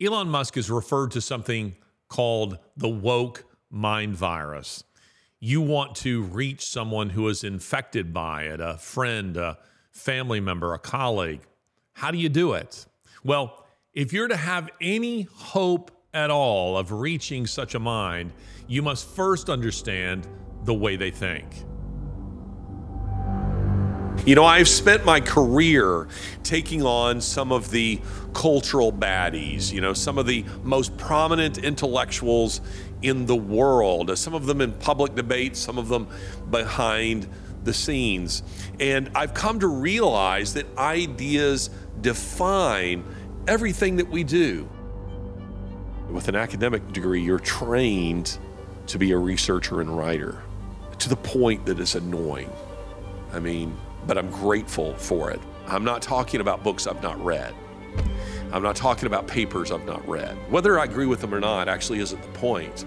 Elon Musk has referred to something called the woke mind virus. You want to reach someone who is infected by it, a friend, a family member, a colleague. How do you do it? Well, if you're to have any hope at all of reaching such a mind, you must first understand the way they think. You know, I've spent my career taking on some of the cultural baddies, you know, some of the most prominent intellectuals in the world, some of them in public debate, some of them behind the scenes. And I've come to realize that ideas define everything that we do. With an academic degree, you're trained to be a researcher and writer to the point that it's annoying. I mean, but I'm grateful for it. I'm not talking about books I've not read. I'm not talking about papers I've not read. Whether I agree with them or not actually isn't the point.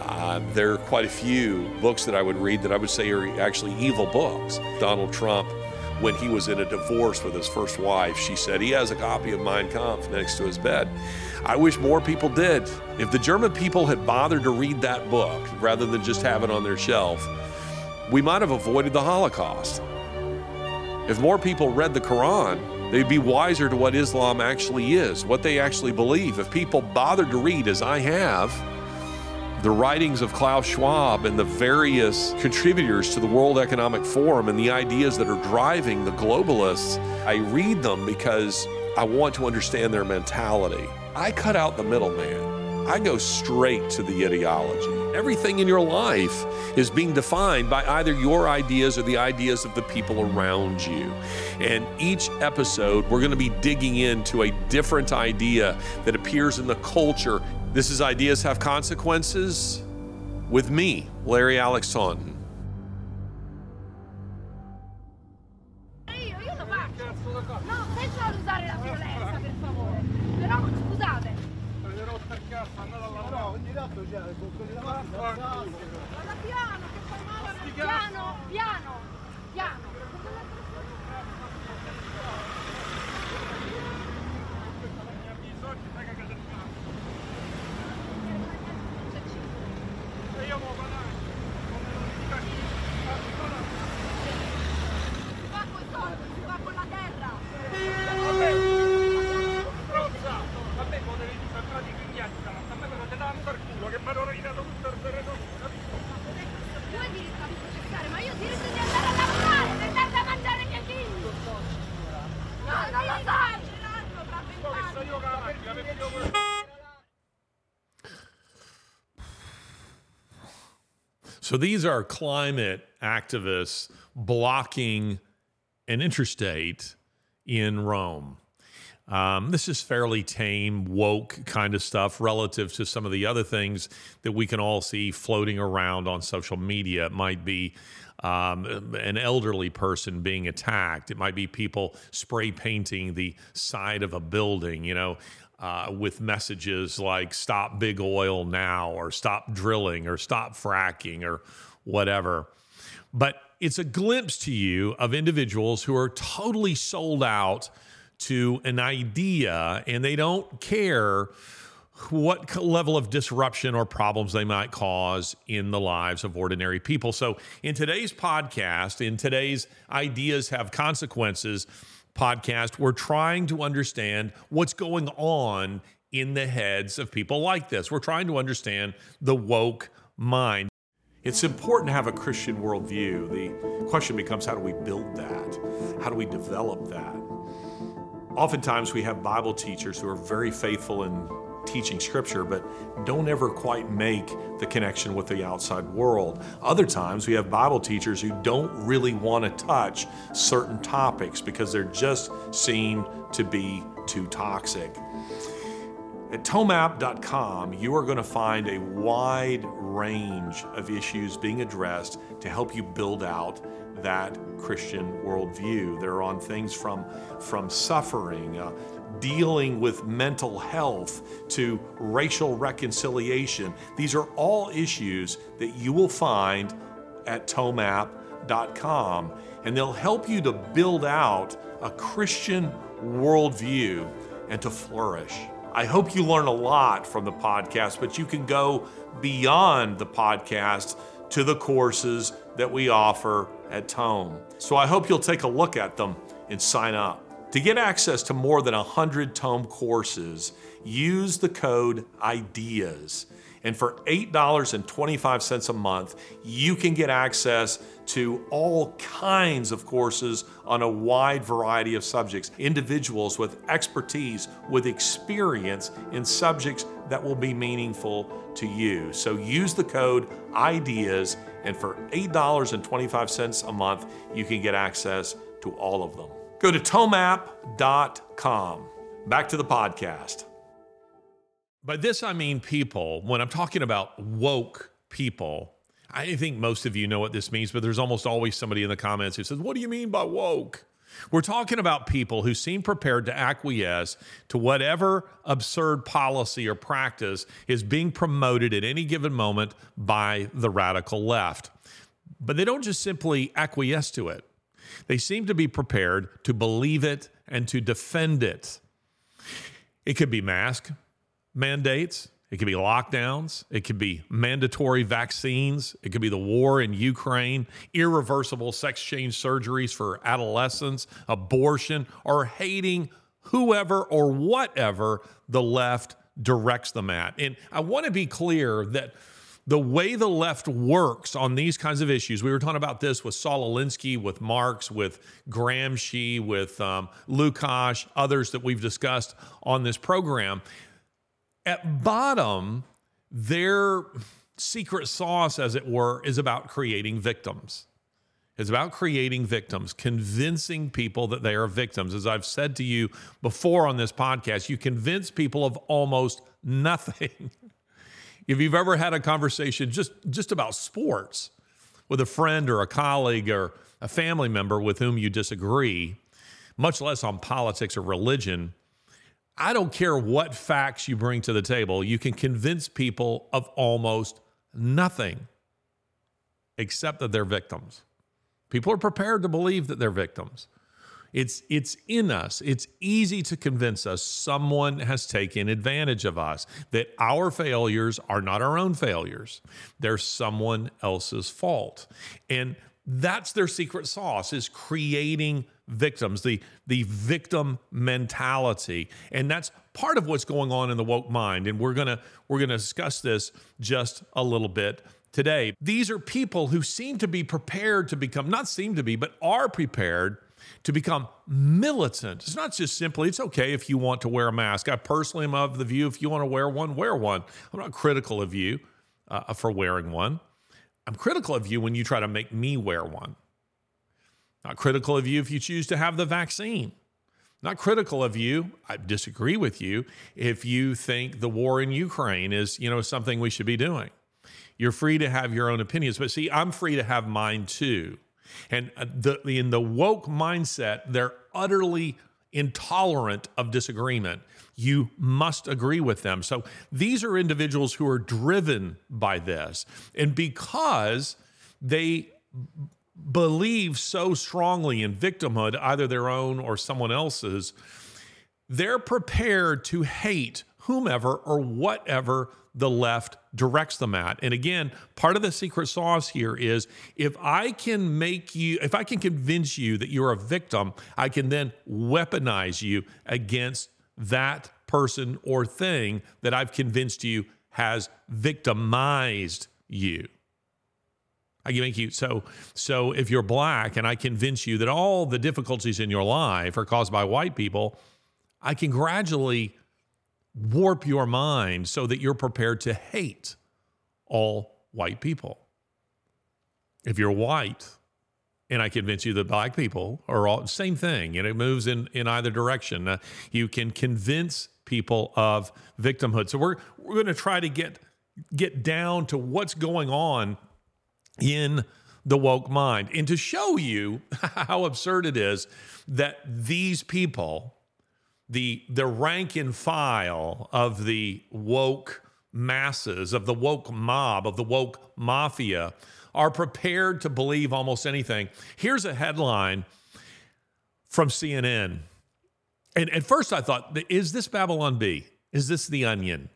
Uh, there are quite a few books that I would read that I would say are actually evil books. Donald Trump, when he was in a divorce with his first wife, she said he has a copy of Mein Kampf next to his bed. I wish more people did. If the German people had bothered to read that book rather than just have it on their shelf, we might have avoided the Holocaust. If more people read the Quran, they'd be wiser to what Islam actually is, what they actually believe. If people bothered to read, as I have, the writings of Klaus Schwab and the various contributors to the World Economic Forum and the ideas that are driving the globalists, I read them because I want to understand their mentality. I cut out the middleman. I go straight to the ideology. Everything in your life is being defined by either your ideas or the ideas of the people around you. And each episode, we're going to be digging into a different idea that appears in the culture. This is Ideas Have Consequences with me, Larry Alex Taunton. cioè, piano, che fai male al piano! So these are climate activists blocking an interstate in Rome. Um, this is fairly tame, woke kind of stuff relative to some of the other things that we can all see floating around on social media. It might be um, an elderly person being attacked. It might be people spray painting the side of a building, you know, uh, with messages like stop big oil now, or stop drilling, or stop fracking, or whatever. But it's a glimpse to you of individuals who are totally sold out to an idea and they don't care what level of disruption or problems they might cause in the lives of ordinary people. So, in today's podcast, in today's Ideas Have Consequences podcast, we're trying to understand what's going on in the heads of people like this. We're trying to understand the woke mind. It's important to have a Christian worldview. The question becomes how do we build that? How do we develop that? Oftentimes, we have Bible teachers who are very faithful in teaching scripture, but don't ever quite make the connection with the outside world. Other times, we have Bible teachers who don't really want to touch certain topics because they're just seem to be too toxic. At tomeapp.com, you are going to find a wide range of issues being addressed to help you build out that Christian worldview. They're on things from, from suffering, uh, dealing with mental health, to racial reconciliation. These are all issues that you will find at tomeapp.com, and they'll help you to build out a Christian worldview and to flourish. I hope you learn a lot from the podcast, but you can go beyond the podcast to the courses that we offer at Tome. So I hope you'll take a look at them and sign up. To get access to more than 100 Tome courses, use the code IDEAS. And for $8.25 a month, you can get access to all kinds of courses on a wide variety of subjects. Individuals with expertise, with experience in subjects that will be meaningful to you. So use the code IDEAS, and for $8.25 a month, you can get access to all of them. Go to tomeapp.com. Back to the podcast. By this, I mean people. When I'm talking about woke people, I think most of you know what this means, but there's almost always somebody in the comments who says, What do you mean by woke? We're talking about people who seem prepared to acquiesce to whatever absurd policy or practice is being promoted at any given moment by the radical left. But they don't just simply acquiesce to it, they seem to be prepared to believe it and to defend it. It could be mask mandates. It could be lockdowns. It could be mandatory vaccines. It could be the war in Ukraine, irreversible sex change surgeries for adolescents, abortion, or hating whoever or whatever the left directs them at. And I want to be clear that the way the left works on these kinds of issues, we were talking about this with Saul Alinsky, with Marx, with Gramsci, with um, Lukács, others that we've discussed on this program at bottom, their secret sauce, as it were, is about creating victims. It's about creating victims, convincing people that they are victims. As I've said to you before on this podcast, you convince people of almost nothing. If you've ever had a conversation just, just about sports with a friend or a colleague or a family member with whom you disagree, much less on politics or religion, I don't care what facts you bring to the table, you can convince people of almost nothing except that they're victims. People are prepared to believe that they're victims. It's, it's in us. It's easy to convince us someone has taken advantage of us, that our failures are not our own failures. They're someone else's fault. And that's their secret sauce is creating victims, the, the victim mentality. And that's part of what's going on in the woke mind. And we're gonna we're gonna discuss this just a little bit today. These are people who seem to be prepared to become, not seem to be, but are prepared to become militant. It's not just simply, it's okay if you want to wear a mask. I personally am of the view if you want to wear one, wear one. I'm not critical of you uh, for wearing one. I'm critical of you when you try to make me wear one. Not critical of you if you choose to have the vaccine. Not critical of you. I disagree with you if you think the war in Ukraine is, you know, something we should be doing. You're free to have your own opinions, but see, I'm free to have mine too. And uh, the, in the woke mindset, they're utterly intolerant of disagreement. You must agree with them. So these are individuals who are driven by this. And because they believe so strongly in victimhood, either their own or someone else's, they're prepared to hate whomever or whatever the left directs them at. And again, part of the secret sauce here is if I can make you, if I can convince you that you're a victim, I can then weaponize you against that person or thing that I've convinced you has victimized you. I can make you so so if you're black and I convince you that all the difficulties in your life are caused by white people, I can gradually warp your mind so that you're prepared to hate all white people. If you're white and I convince you that black people are all same thing and it moves in in either direction, uh, you can convince people of victimhood. So we're we're going to try to get get down to what's going on in the woke mind and to show you how absurd it is that these people the the rank and file of the woke masses of the woke mob of the woke mafia are prepared to believe almost anything here's a headline from CNN and at first I thought is this Babylon Bee Is this the onion?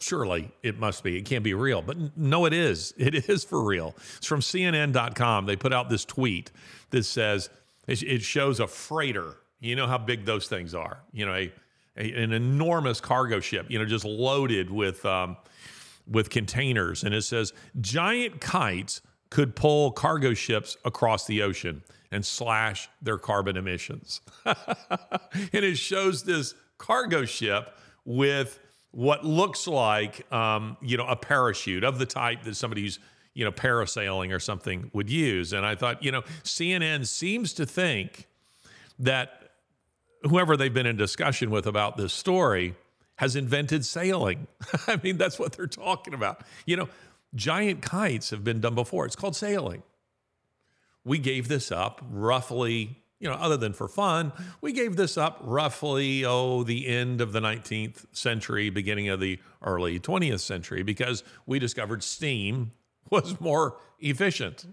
Surely it must be. It can't be real. But no, it is. It is for real. It's from CNN.com. They put out this tweet that says it shows a freighter. You know how big those things are. You know, a, a an enormous cargo ship. You know, just loaded with um, with containers, and it says giant kites could pull cargo ships across the ocean and slash their carbon emissions. and it shows this cargo ship with what looks like um, you know a parachute of the type that somebody who's you know parasailing or something would use and i thought you know cnn seems to think that whoever they've been in discussion with about this story has invented sailing. I mean that's what they're talking about. You know giant kites have been done before. It's called sailing. We gave this up roughly you know, other than for fun, we gave this up roughly, oh, the end of the 19th century, beginning of the early 20th century, because we discovered steam was more efficient.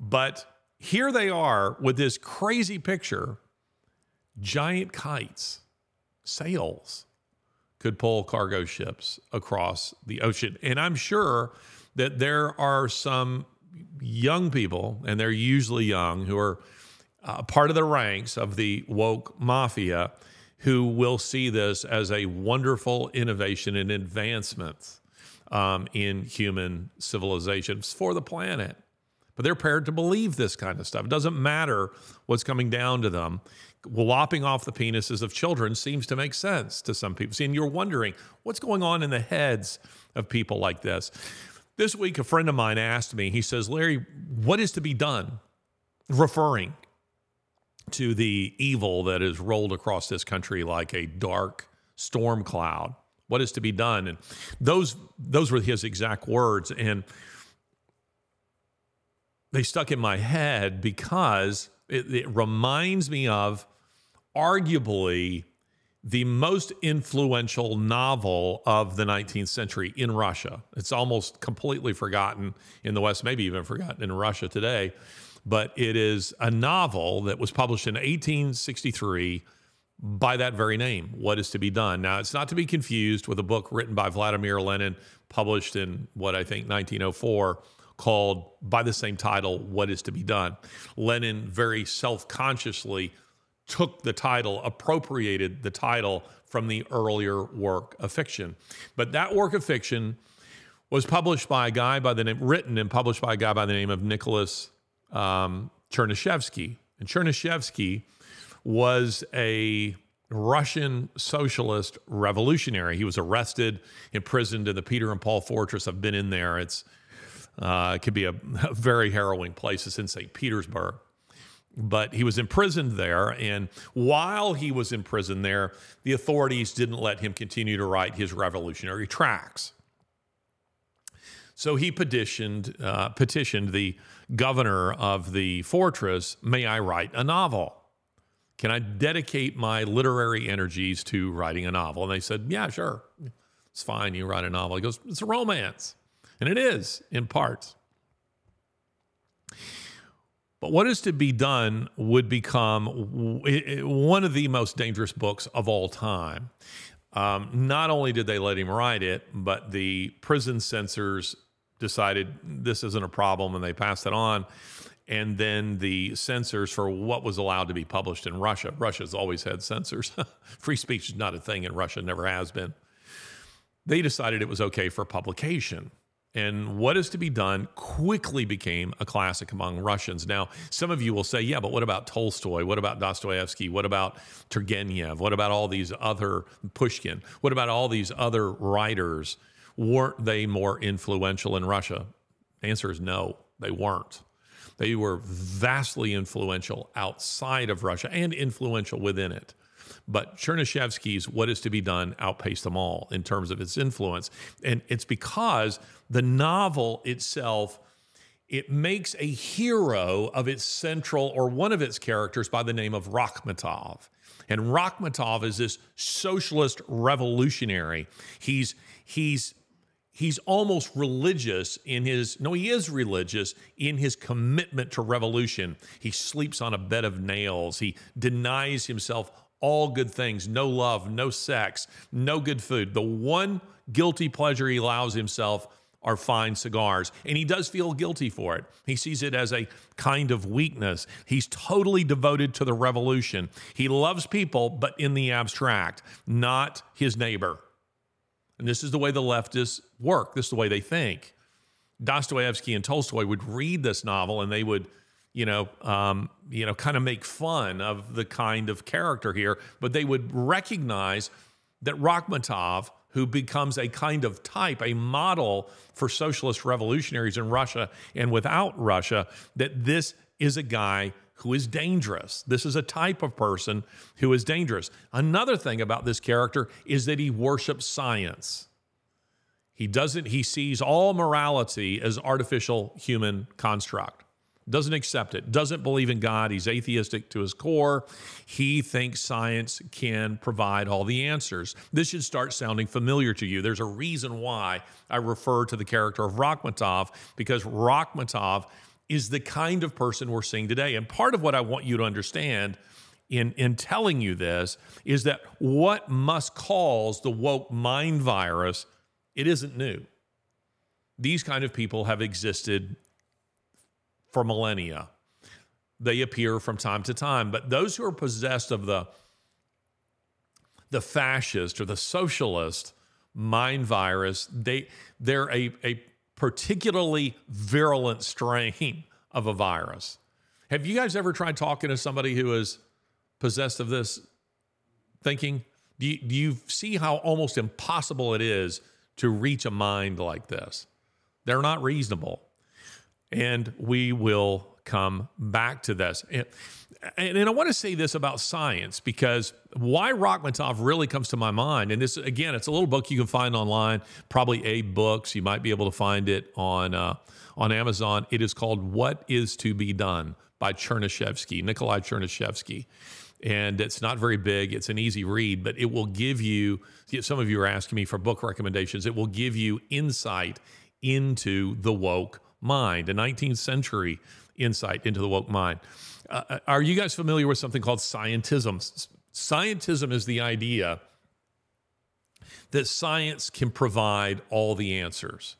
But here they are with this crazy picture giant kites, sails could pull cargo ships across the ocean. And I'm sure that there are some young people, and they're usually young, who are uh, part of the ranks of the woke mafia who will see this as a wonderful innovation and advancement um, in human civilizations for the planet. But they're prepared to believe this kind of stuff. It doesn't matter what's coming down to them. Lopping off the penises of children seems to make sense to some people. See, and you're wondering what's going on in the heads of people like this. This week, a friend of mine asked me, he says, Larry, what is to be done? Referring to the evil that has rolled across this country like a dark storm cloud. What is to be done? And those those were his exact words, and they stuck in my head because it, it reminds me of arguably the most influential novel of the 19th century in Russia. It's almost completely forgotten in the West, maybe even forgotten in Russia today but it is a novel that was published in 1863 by that very name, What is to be Done. Now, it's not to be confused with a book written by Vladimir Lenin, published in what I think 1904, called by the same title, What is to be Done. Lenin very self consciously took the title, appropriated the title from the earlier work of fiction. But that work of fiction was published by a guy by the name, written and published by a guy by the name of Nicholas um, Chernyshevsky. And Chernyshevsky was a Russian socialist revolutionary. He was arrested, imprisoned in the Peter and Paul Fortress. I've been in there. It's uh, it could be a, a very harrowing place. It's in St. Petersburg. But he was imprisoned there. And while he was in prison there, the authorities didn't let him continue to write his revolutionary tracts. So he petitioned uh, petitioned the governor of the fortress, "May I write a novel? Can I dedicate my literary energies to writing a novel?" And they said, "Yeah, sure. It's fine. You write a novel." He goes, "It's a romance," and it is in parts. But what is to be done would become one of the most dangerous books of all time. Um, not only did they let him write it, but the prison censors decided this isn't a problem and they passed it on. And then the censors for what was allowed to be published in Russia. Russia's always had censors. Free speech is not a thing in Russia, never has been. They decided it was okay for publication. And what is to be done quickly became a classic among Russians. Now, some of you will say, yeah, but what about Tolstoy? What about Dostoevsky? What about Turgenev? What about all these other, Pushkin? What about all these other writers weren't they more influential in Russia? The answer is no, they weren't. They were vastly influential outside of Russia and influential within it. But Chernyshevsky's What is to be Done outpaced them all in terms of its influence. And it's because the novel itself it makes a hero of its central or one of its characters by the name of Rakhmetov. And Rakhmetov is this socialist revolutionary. He's he's he's almost religious in his no he is religious in his commitment to revolution he sleeps on a bed of nails he denies himself all good things, no love, no sex, no good food. The one guilty pleasure he allows himself are fine cigars. And he does feel guilty for it. He sees it as a kind of weakness. He's totally devoted to the revolution. He loves people, but in the abstract, not his neighbor. And this is the way the leftists work, this is the way they think. Dostoevsky and Tolstoy would read this novel and they would you know, um, you know, kind of make fun of the kind of character here, but they would recognize that Rakhmetov, who becomes a kind of type, a model for socialist revolutionaries in Russia and without Russia, that this is a guy who is dangerous. This is a type of person who is dangerous. Another thing about this character is that he worships science. He doesn't, he sees all morality as artificial human construct doesn't accept it, doesn't believe in God. He's atheistic to his core. He thinks science can provide all the answers. This should start sounding familiar to you. There's a reason why I refer to the character of Rakhmetov, because Rakhmetov is the kind of person we're seeing today. And part of what I want you to understand in, in telling you this is that what must cause the woke mind virus, it isn't new. These kind of people have existed for millennia. They appear from time to time, but those who are possessed of the the fascist or the socialist mind virus, they they're a, a particularly virulent strain of a virus. Have you guys ever tried talking to somebody who is possessed of this thinking? Do you, do you see how almost impossible it is to reach a mind like this? They're not reasonable and we will come back to this. And, and, I want to say this about science because why Rakhmetov really comes to my mind, and this again, it's a little book you can find online, probably a Books. You might be able to find it on uh, on Amazon. It is called "What Is to Be Done" by Chernyshevsky, Nikolai Chernyshevsky. And it's not very big. It's an easy read, but it will give you. Some of you are asking me for book recommendations. It will give you insight into the woke mind, a 19th century insight into the woke mind. Uh, are you guys familiar with something called scientism? Scientism is the idea that science can provide all the answers.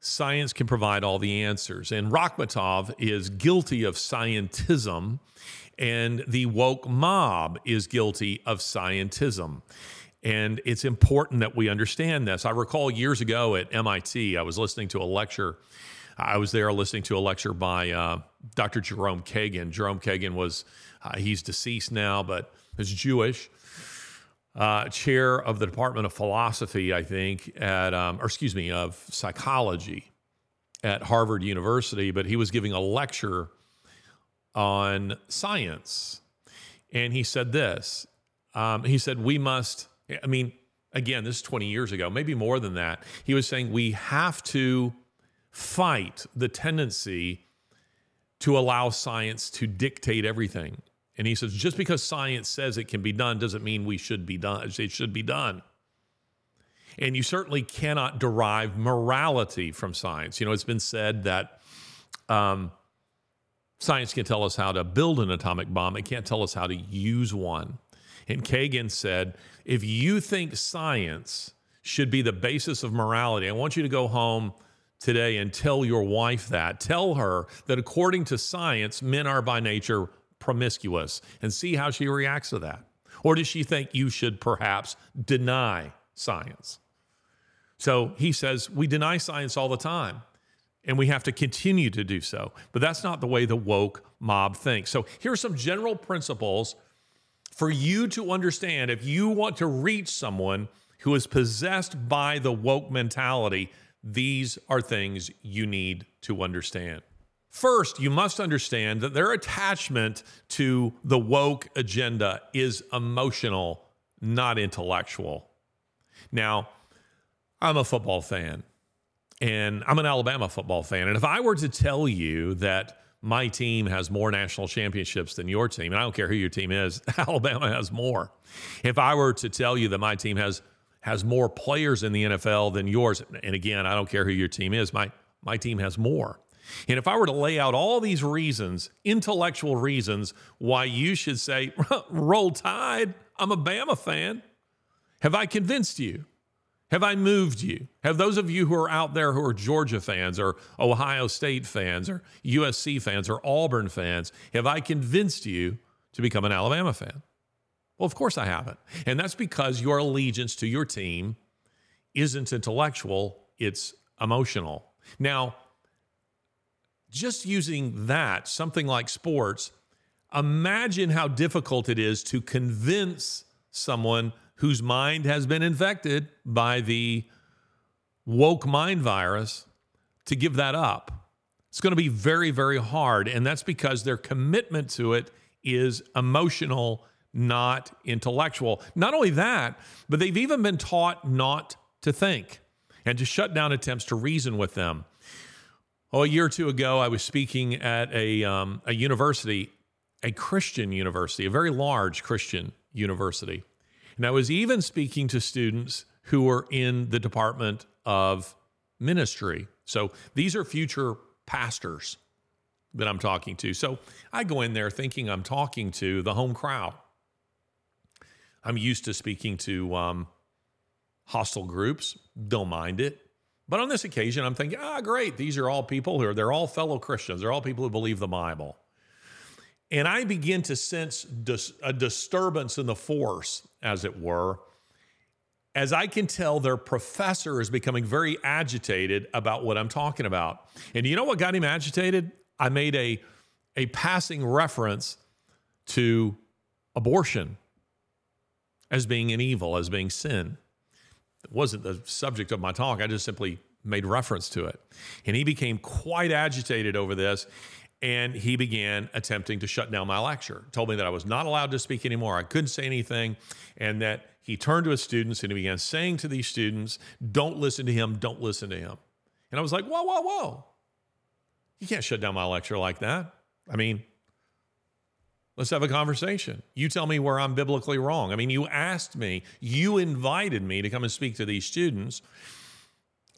Science can provide all the answers. And Rakhmetov is guilty of scientism, and the woke mob is guilty of scientism. And it's important that we understand this. I recall years ago at MIT, I was listening to a lecture. I was there listening to a lecture by uh, Dr. Jerome Kagan. Jerome Kagan was, uh, he's deceased now, but is Jewish. Uh, chair of the Department of Philosophy, I think, at, um, or excuse me, of psychology at Harvard University, but he was giving a lecture on science. And he said this um, he said, We must I mean, again, this is 20 years ago, maybe more than that. He was saying we have to fight the tendency to allow science to dictate everything. And he says, just because science says it can be done doesn't mean we should be done. It should be done. And you certainly cannot derive morality from science. You know, it's been said that um, science can tell us how to build an atomic bomb, it can't tell us how to use one. And Kagan said, if you think science should be the basis of morality, I want you to go home today and tell your wife that. Tell her that according to science, men are by nature promiscuous and see how she reacts to that. Or does she think you should perhaps deny science? So he says, we deny science all the time and we have to continue to do so. But that's not the way the woke mob thinks. So here are some general principles for you to understand if you want to reach someone who is possessed by the woke mentality, these are things you need to understand. First, you must understand that their attachment to the woke agenda is emotional, not intellectual. Now, I'm a football fan and I'm an Alabama football fan. And if I were to tell you that my team has more national championships than your team, and I don't care who your team is, Alabama has more. If I were to tell you that my team has has more players in the NFL than yours, and again, I don't care who your team is, my my team has more. And if I were to lay out all these reasons, intellectual reasons, why you should say, roll tide, I'm a Bama fan, have I convinced you? Have I moved you? Have those of you who are out there who are Georgia fans or Ohio State fans or USC fans or Auburn fans, have I convinced you to become an Alabama fan? Well, of course I haven't. And that's because your allegiance to your team isn't intellectual, it's emotional. Now, just using that, something like sports, imagine how difficult it is to convince someone whose mind has been infected by the woke mind virus to give that up. It's going to be very, very hard. And that's because their commitment to it is emotional, not intellectual. Not only that, but they've even been taught not to think and to shut down attempts to reason with them. Oh, a year or two ago, I was speaking at a, um, a university, a Christian university, a very large Christian university. And I was even speaking to students who were in the Department of Ministry. So these are future pastors that I'm talking to. So I go in there thinking I'm talking to the home crowd. I'm used to speaking to um, hostile groups, don't mind it. But on this occasion, I'm thinking, ah, great. These are all people who are, they're all fellow Christians. They're all people who believe the Bible. And I begin to sense dis- a disturbance in the force, as it were, as I can tell their professor is becoming very agitated about what I'm talking about. And you know what got him agitated? I made a, a passing reference to abortion as being an evil, as being sin. It wasn't the subject of my talk. I just simply made reference to it. And he became quite agitated over this. And he began attempting to shut down my lecture. Told me that I was not allowed to speak anymore. I couldn't say anything. And that he turned to his students and he began saying to these students, Don't listen to him, don't listen to him. And I was like, Whoa, whoa, whoa. You can't shut down my lecture like that. I mean, Let's have a conversation. You tell me where I'm biblically wrong. I mean, you asked me, you invited me to come and speak to these students.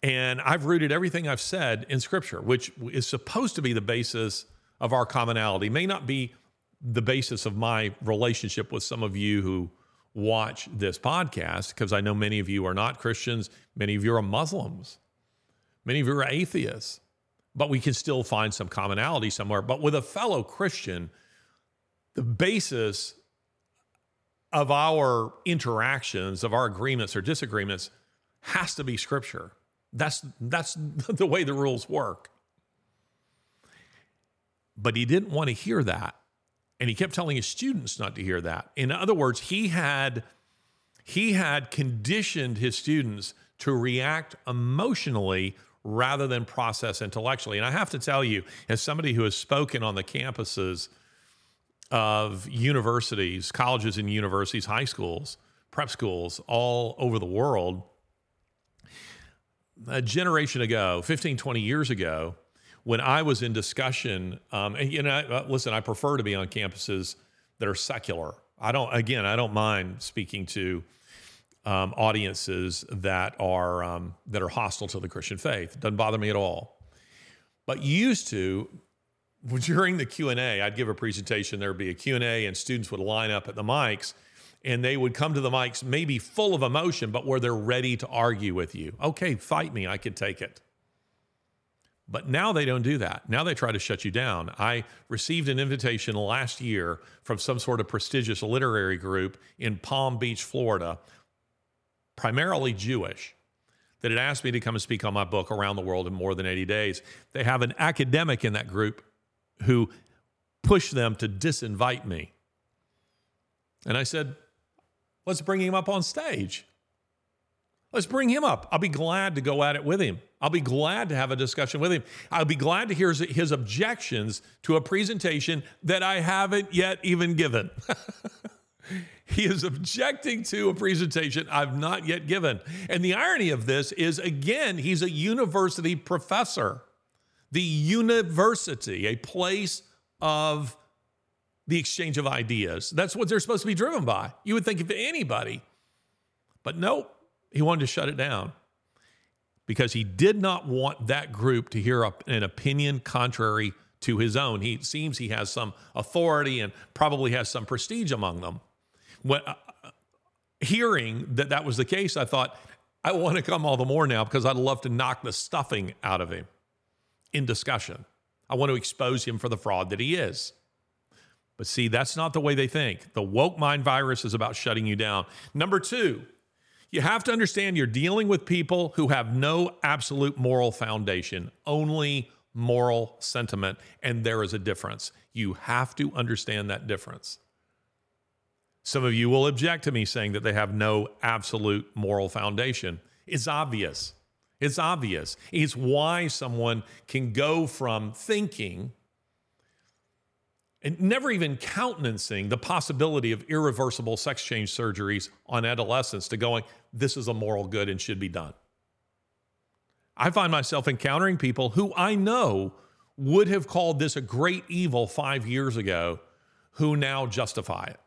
And I've rooted everything I've said in Scripture, which is supposed to be the basis of our commonality. May not be the basis of my relationship with some of you who watch this podcast, because I know many of you are not Christians, many of you are Muslims, many of you are atheists, but we can still find some commonality somewhere. But with a fellow Christian, the basis of our interactions, of our agreements or disagreements, has to be scripture. That's, that's the way the rules work. But he didn't want to hear that. And he kept telling his students not to hear that. In other words, he had, he had conditioned his students to react emotionally rather than process intellectually. And I have to tell you, as somebody who has spoken on the campuses of universities, colleges and universities, high schools, prep schools all over the world. A generation ago, 15, 20 years ago, when I was in discussion, um, and you know, uh, listen, I prefer to be on campuses that are secular. I don't, again, I don't mind speaking to um, audiences that are um, that are hostile to the Christian faith. It doesn't bother me at all. But used to, during the q&a i'd give a presentation there would be a q&a and students would line up at the mics and they would come to the mics maybe full of emotion but where they're ready to argue with you? Okay fight me i can take it. But now they don't do that. Now they try to shut you down. I received an invitation last year from some sort of prestigious literary group in palm beach florida primarily jewish that had asked me to come and speak on my book around the world in more than 80 days. They have an academic in that group who pushed them to disinvite me. And I said, let's bring him up on stage. Let's bring him up. I'll be glad to go at it with him. I'll be glad to have a discussion with him. I'll be glad to hear his objections to a presentation that I haven't yet even given. he is objecting to a presentation I've not yet given. And the irony of this is, again, he's a university professor the university, a place of the exchange of ideas. That's what they're supposed to be driven by. You would think of anybody. But nope, he wanted to shut it down because he did not want that group to hear an opinion contrary to his own. He seems he has some authority and probably has some prestige among them. When, uh, hearing that that was the case, I thought, I want to come all the more now because I'd love to knock the stuffing out of him in discussion. I want to expose him for the fraud that he is. But see, that's not the way they think. The woke mind virus is about shutting you down. Number two, you have to understand you're dealing with people who have no absolute moral foundation, only moral sentiment, and there is a difference. You have to understand that difference. Some of you will object to me saying that they have no absolute moral foundation. It's obvious. It's obvious. It's why someone can go from thinking and never even countenancing the possibility of irreversible sex change surgeries on adolescents to going, this is a moral good and should be done. I find myself encountering people who I know would have called this a great evil five years ago who now justify it.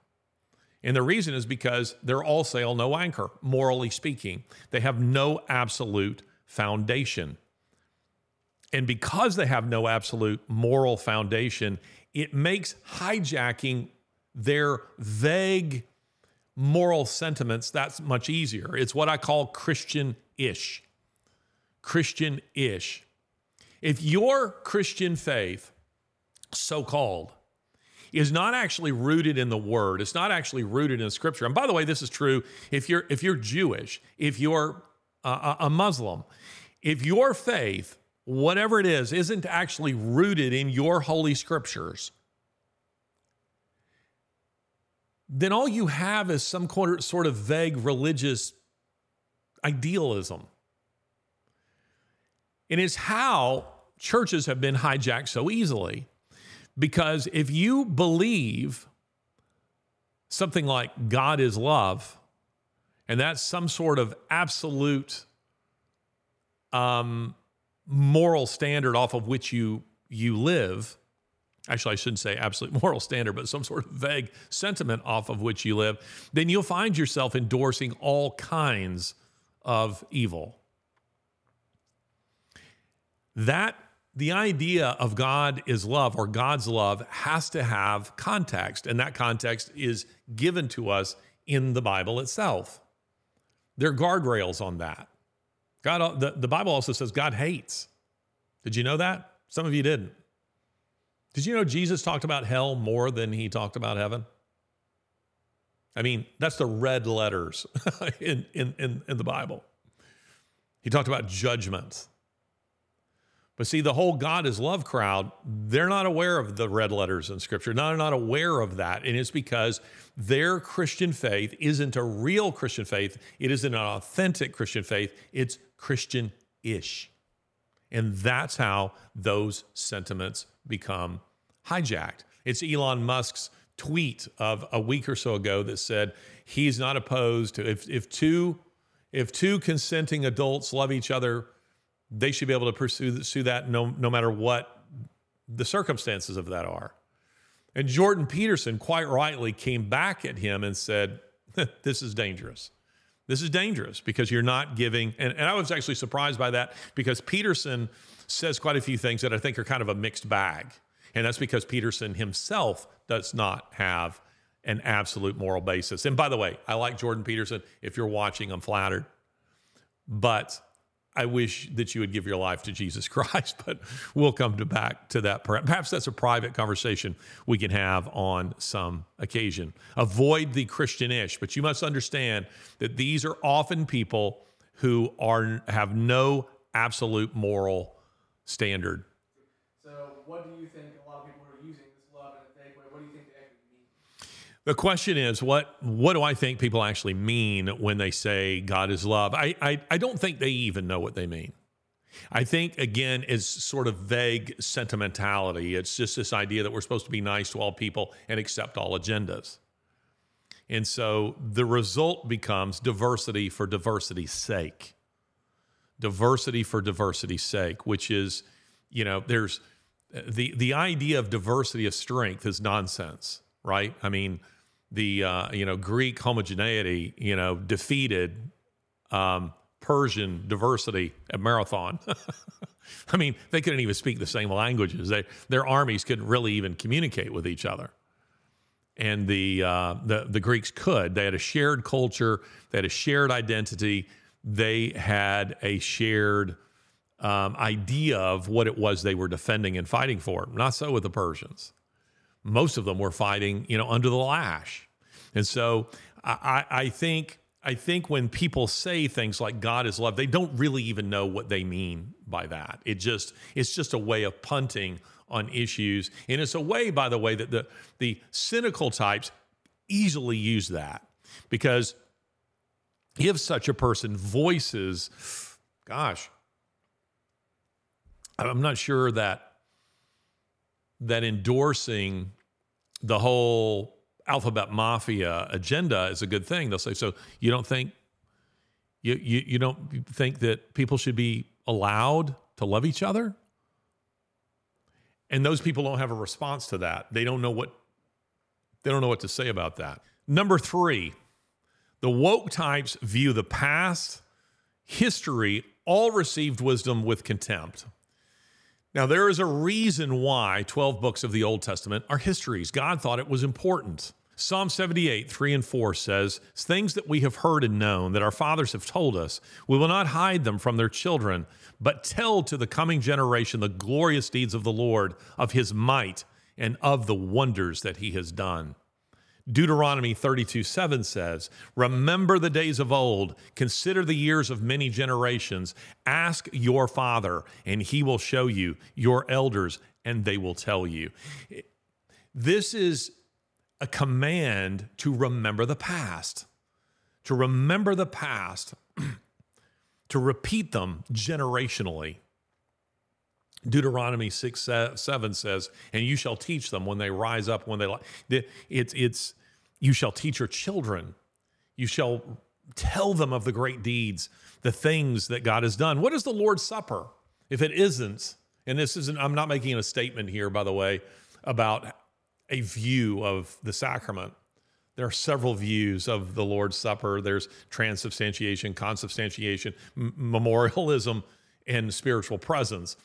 And the reason is because they're all sail, no anchor, morally speaking. They have no absolute foundation. And because they have no absolute moral foundation, it makes hijacking their vague moral sentiments that's much easier. It's what I call Christian ish. Christian ish. If your Christian faith, so called, is not actually rooted in the word, it's not actually rooted in scripture. And by the way, this is true if you're if you're Jewish, if you're a, a Muslim, if your faith whatever it is, isn't actually rooted in your holy scriptures, then all you have is some sort of vague religious idealism. And it's how churches have been hijacked so easily. Because if you believe something like God is love, and that's some sort of absolute um, moral standard off of which you you live. Actually i shouldn't say absolute moral standard but some sort of vague sentiment off of which you live then you'll find yourself endorsing all kinds of evil. That the idea of god is love or god's love has to have context and that context is given to us in the bible itself. There are guardrails on that God, the, the Bible also says God hates. Did you know that? Some of you didn't. Did you know Jesus talked about hell more than he talked about heaven? I mean, that's the red letters in, in, in, in the Bible. He talked about judgment. But see, the whole God is love crowd, they're not aware of the red letters in Scripture. They're not aware of that. And it's because their Christian faith isn't a real Christian faith, it isn't an authentic Christian faith, it's Christian ish. And that's how those sentiments become hijacked. It's Elon Musk's tweet of a week or so ago that said he's not opposed to if, if two if two consenting adults love each other they should be able to pursue, pursue that no, no matter what the circumstances of that are. And Jordan Peterson, quite rightly, came back at him and said, This is dangerous. This is dangerous because you're not giving. And, and I was actually surprised by that because Peterson says quite a few things that I think are kind of a mixed bag. And that's because Peterson himself does not have an absolute moral basis. And by the way, I like Jordan Peterson. If you're watching, I'm flattered. But I wish that you would give your life to Jesus Christ, but we'll come to back to that. Perhaps that's a private conversation we can have on some occasion. Avoid the Christianish, but you must understand that these are often people who are have no absolute moral standard. So, what do you think a lot of people are using this love in a vague way? What do you think they actually mean? The question is, what what do I think people actually mean when they say God is love? I, I, I don't think they even know what they mean. I think, again, it's sort of vague sentimentality. It's just this idea that we're supposed to be nice to all people and accept all agendas. And so the result becomes diversity for diversity's sake. Diversity for diversity's sake, which is, you know, there's the the idea of diversity of strength is nonsense, right? I mean, the uh, you know Greek homogeneity, you know, defeated um, Persian diversity at Marathon. I mean, they couldn't even speak the same languages. They, their armies couldn't really even communicate with each other. And the, uh, the, the Greeks could. They had a shared culture, they had a shared identity, they had a shared um, idea of what it was they were defending and fighting for. Not so with the Persians. Most of them were fighting, you know, under the lash. And so I, I think I think when people say things like God is love, they don't really even know what they mean by that. It just it's just a way of punting on issues. And it's a way, by the way, that the the cynical types easily use that. Because if such a person voices, gosh, I'm not sure that that endorsing the whole alphabet mafia agenda is a good thing. They'll say, so you don't think you, you, you don't think that people should be allowed to love each other? And those people don't have a response to that. They don't know what they don't know what to say about that. Number three, the woke types view the past, history, all received wisdom with contempt. Now, there is a reason why 12 books of the Old Testament are histories. God thought it was important. Psalm 78, 3 and 4 says, Things that we have heard and known, that our fathers have told us, we will not hide them from their children, but tell to the coming generation the glorious deeds of the Lord, of his might, and of the wonders that he has done. Deuteronomy 32 7 says, Remember the days of old, consider the years of many generations. Ask your father, and he will show you, your elders, and they will tell you. This is a command to remember the past, to remember the past, to repeat them generationally. Deuteronomy 6 7 says, and you shall teach them when they rise up, when they lie. It's, it's, you shall teach your children. You shall tell them of the great deeds, the things that God has done. What is the Lord's Supper? If it isn't, and this isn't, I'm not making a statement here, by the way, about a view of the sacrament. There are several views of the Lord's Supper. There's transubstantiation, consubstantiation, m- memorialism, and spiritual presence.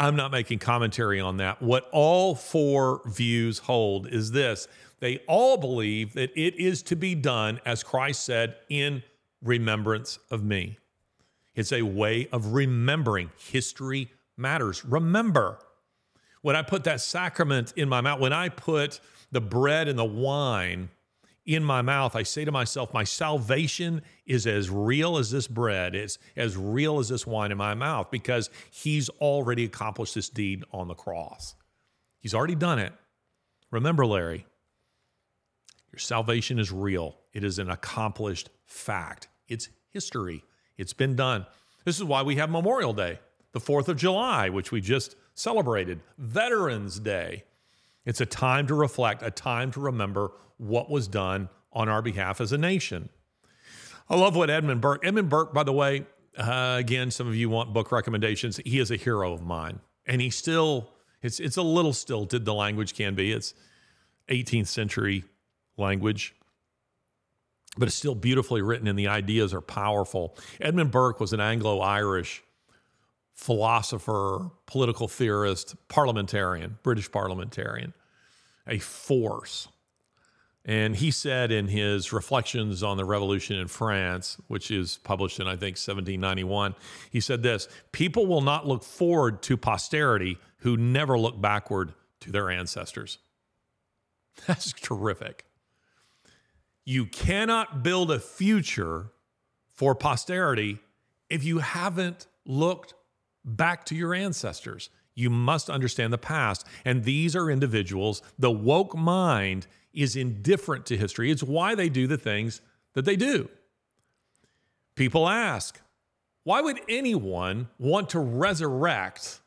I'm not making commentary on that. What all four views hold is this they all believe that it is to be done, as Christ said, in remembrance of me. It's a way of remembering. History matters. Remember, when I put that sacrament in my mouth, when I put the bread and the wine in my mouth, I say to myself, my salvation is as real as this bread, it's as real as this wine in my mouth because he's already accomplished this deed on the cross. He's already done it. Remember, Larry, your salvation is real. It is an accomplished fact. It's history. It's been done. This is why we have Memorial Day, the 4th of July, which we just celebrated, Veterans Day. It's a time to reflect, a time to remember what was done on our behalf as a nation. I love what Edmund Burke, Edmund Burke, by the way, uh, again, some of you want book recommendations. He is a hero of mine. And he still, it's, it's a little stilted, the language can be. It's 18th century language, but it's still beautifully written and the ideas are powerful. Edmund Burke was an Anglo Irish philosopher, political theorist, parliamentarian, British parliamentarian, a force. And he said in his Reflections on the Revolution in France, which is published in, I think, 1791, he said this People will not look forward to posterity who never look backward to their ancestors. That's terrific. You cannot build a future for posterity if you haven't looked back to your ancestors. You must understand the past. And these are individuals, the woke mind is indifferent to history. It's why they do the things that they do. People ask, why would anyone want to resurrect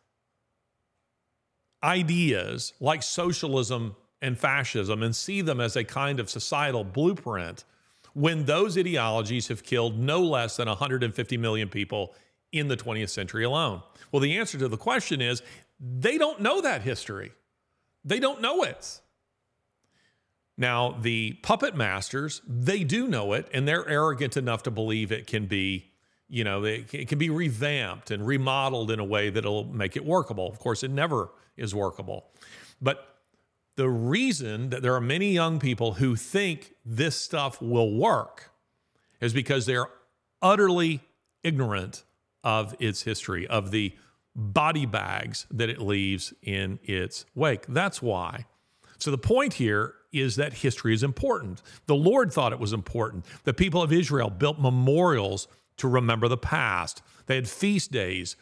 ideas like socialism and fascism and see them as a kind of societal blueprint when those ideologies have killed no less than 150 million people in the 20th century alone? Well, the answer to the question is they don't know that history. They don't know it. Now, the puppet masters, they do know it, and they're arrogant enough to believe it can be you know, it, it can be revamped and remodeled in a way that'll make it workable. Of course, it never is workable. But the reason that there are many young people who think this stuff will work is because they're utterly ignorant of its history, of the body bags that it leaves in its wake. That's why. So the point here is that history is important. The Lord thought it was important. The people of Israel built memorials to remember the past, they had feast days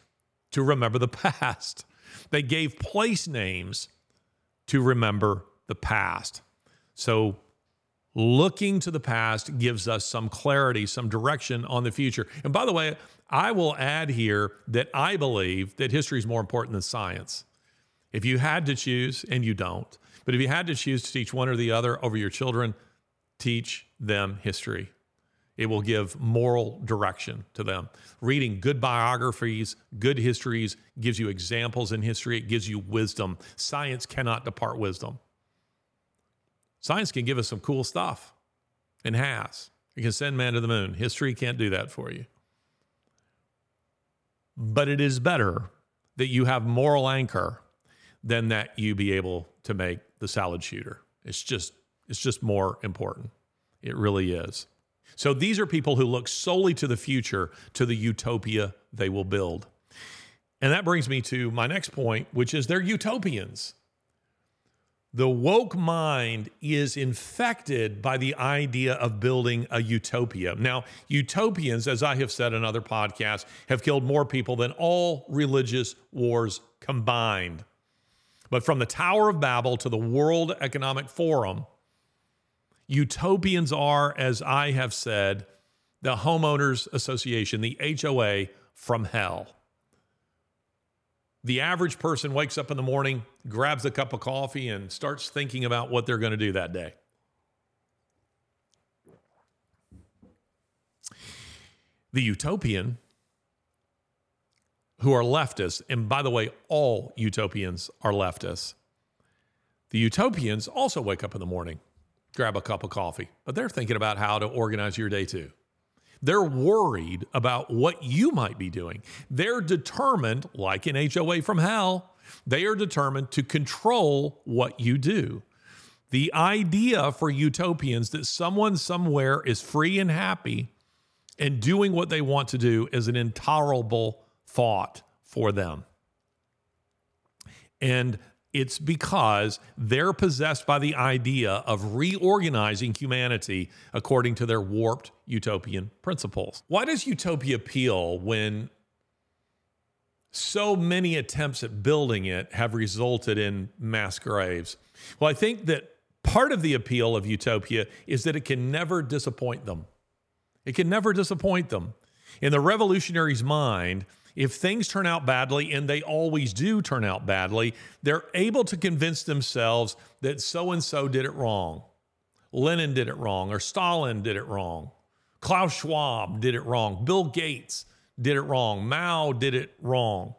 to remember the past, they gave place names to remember the past. So looking to the past gives us some clarity, some direction on the future. And by the way, I will add here that I believe that history is more important than science. If you had to choose, and you don't, but if you had to choose to teach one or the other over your children, teach them history. It will give moral direction to them. Reading good biographies, good histories gives you examples in history, it gives you wisdom. Science cannot depart wisdom. Science can give us some cool stuff and has. It can send man to the moon. History can't do that for you. But it is better that you have moral anchor than that you be able to make the salad shooter. It's just it's just more important. It really is. So these are people who look solely to the future, to the utopia they will build. And that brings me to my next point, which is they're utopians. The woke mind is infected by the idea of building a utopia. Now, utopians, as I have said in other podcasts, have killed more people than all religious wars combined. But from the Tower of Babel to the World Economic Forum, utopians are, as I have said, the Homeowners Association, the HOA from hell. The average person wakes up in the morning, grabs a cup of coffee, and starts thinking about what they're going to do that day. The utopian, who are leftists, and by the way, all utopians are leftists. The utopians also wake up in the morning, grab a cup of coffee, but they're thinking about how to organize your day too. They're worried about what you might be doing. They're determined, like an HOA from hell, they are determined to control what you do. The idea for utopians that someone somewhere is free and happy and doing what they want to do is an intolerable thought for them. And it's because they're possessed by the idea of reorganizing humanity according to their warped utopian principles. Why does utopia appeal when so many attempts at building it have resulted in mass graves? Well, I think that part of the appeal of utopia is that it can never disappoint them. It can never disappoint them. In the revolutionary's mind, if things turn out badly, and they always do turn out badly, they're able to convince themselves that so and so did it wrong. Lenin did it wrong, or Stalin did it wrong. Klaus Schwab did it wrong. Bill Gates did it wrong. Mao did it wrong.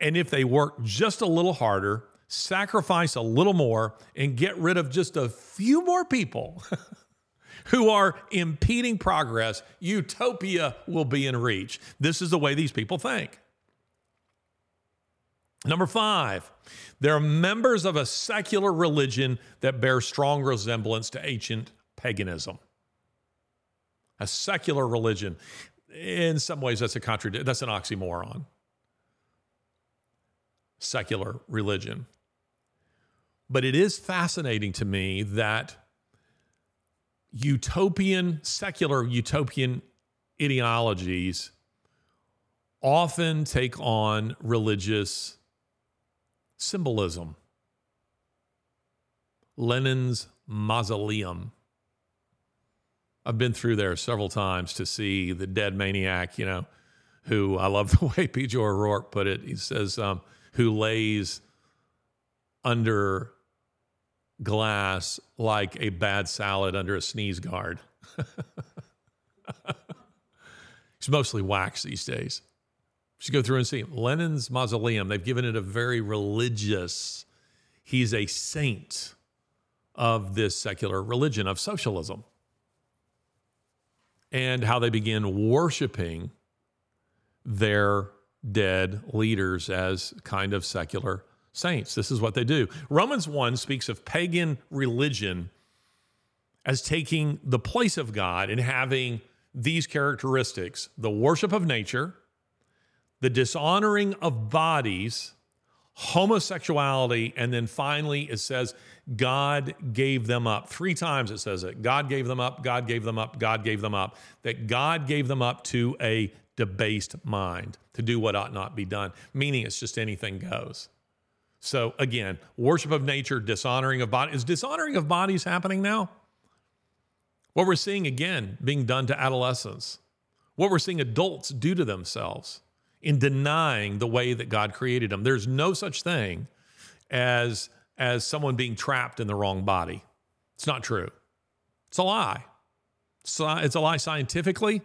And if they work just a little harder, sacrifice a little more, and get rid of just a few more people, who are impeding progress, utopia will be in reach. This is the way these people think. Number five, they're members of a secular religion that bears strong resemblance to ancient paganism. A secular religion. In some ways, that's a contradiction, that's an oxymoron. Secular religion. But it is fascinating to me that utopian, secular utopian ideologies often take on religious symbolism. Lenin's mausoleum. I've been through there several times to see the dead maniac, you know, who I love the way P.J. O'Rourke put it. He says, um, who lays under glass like a bad salad under a sneeze guard. it's mostly wax these days. You should go through and see Lenin's mausoleum. They've given it a very religious, he's a saint of this secular religion of socialism. and how they begin worshiping their dead leaders as kind of secular saints. This is what they do. Romans 1 speaks of pagan religion as taking the place of God and having these characteristics the worship of nature, the dishonoring of bodies, homosexuality, and then finally it says God gave them up. Three times it says it God gave them up, God gave them up, God gave them up. That God gave them up to a debased mind to do what ought not be done, meaning it's just anything goes. So again, worship of nature, dishonoring of body. Is dishonoring of bodies happening now? What we're seeing again being done to adolescents, what we're seeing adults do to themselves in denying the way that God created them. There's no such thing as, as someone being trapped in the wrong body. It's not true. It's a lie. It's a lie scientifically.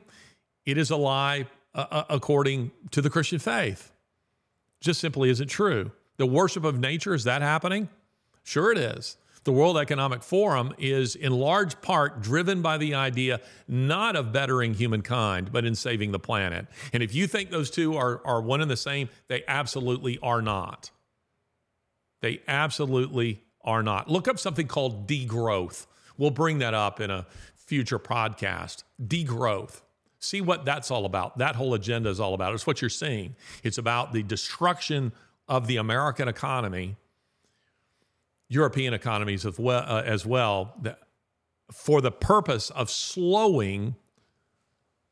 It is a lie uh, uh, according to the Christian faith. Just simply isn't true. The worship of nature, is that happening? Sure, it is. The World Economic Forum is in large part driven by the idea not of bettering humankind, but in saving the planet. And if you think those two are, are one and the same, they absolutely are not. They absolutely are not. Look up something called degrowth. We'll bring that up in a future podcast. Degrowth. See what that's all about. That whole agenda is all about. It's what you're seeing. It's about the destruction of the American economy, European economies as well, uh, as well that, for the purpose of slowing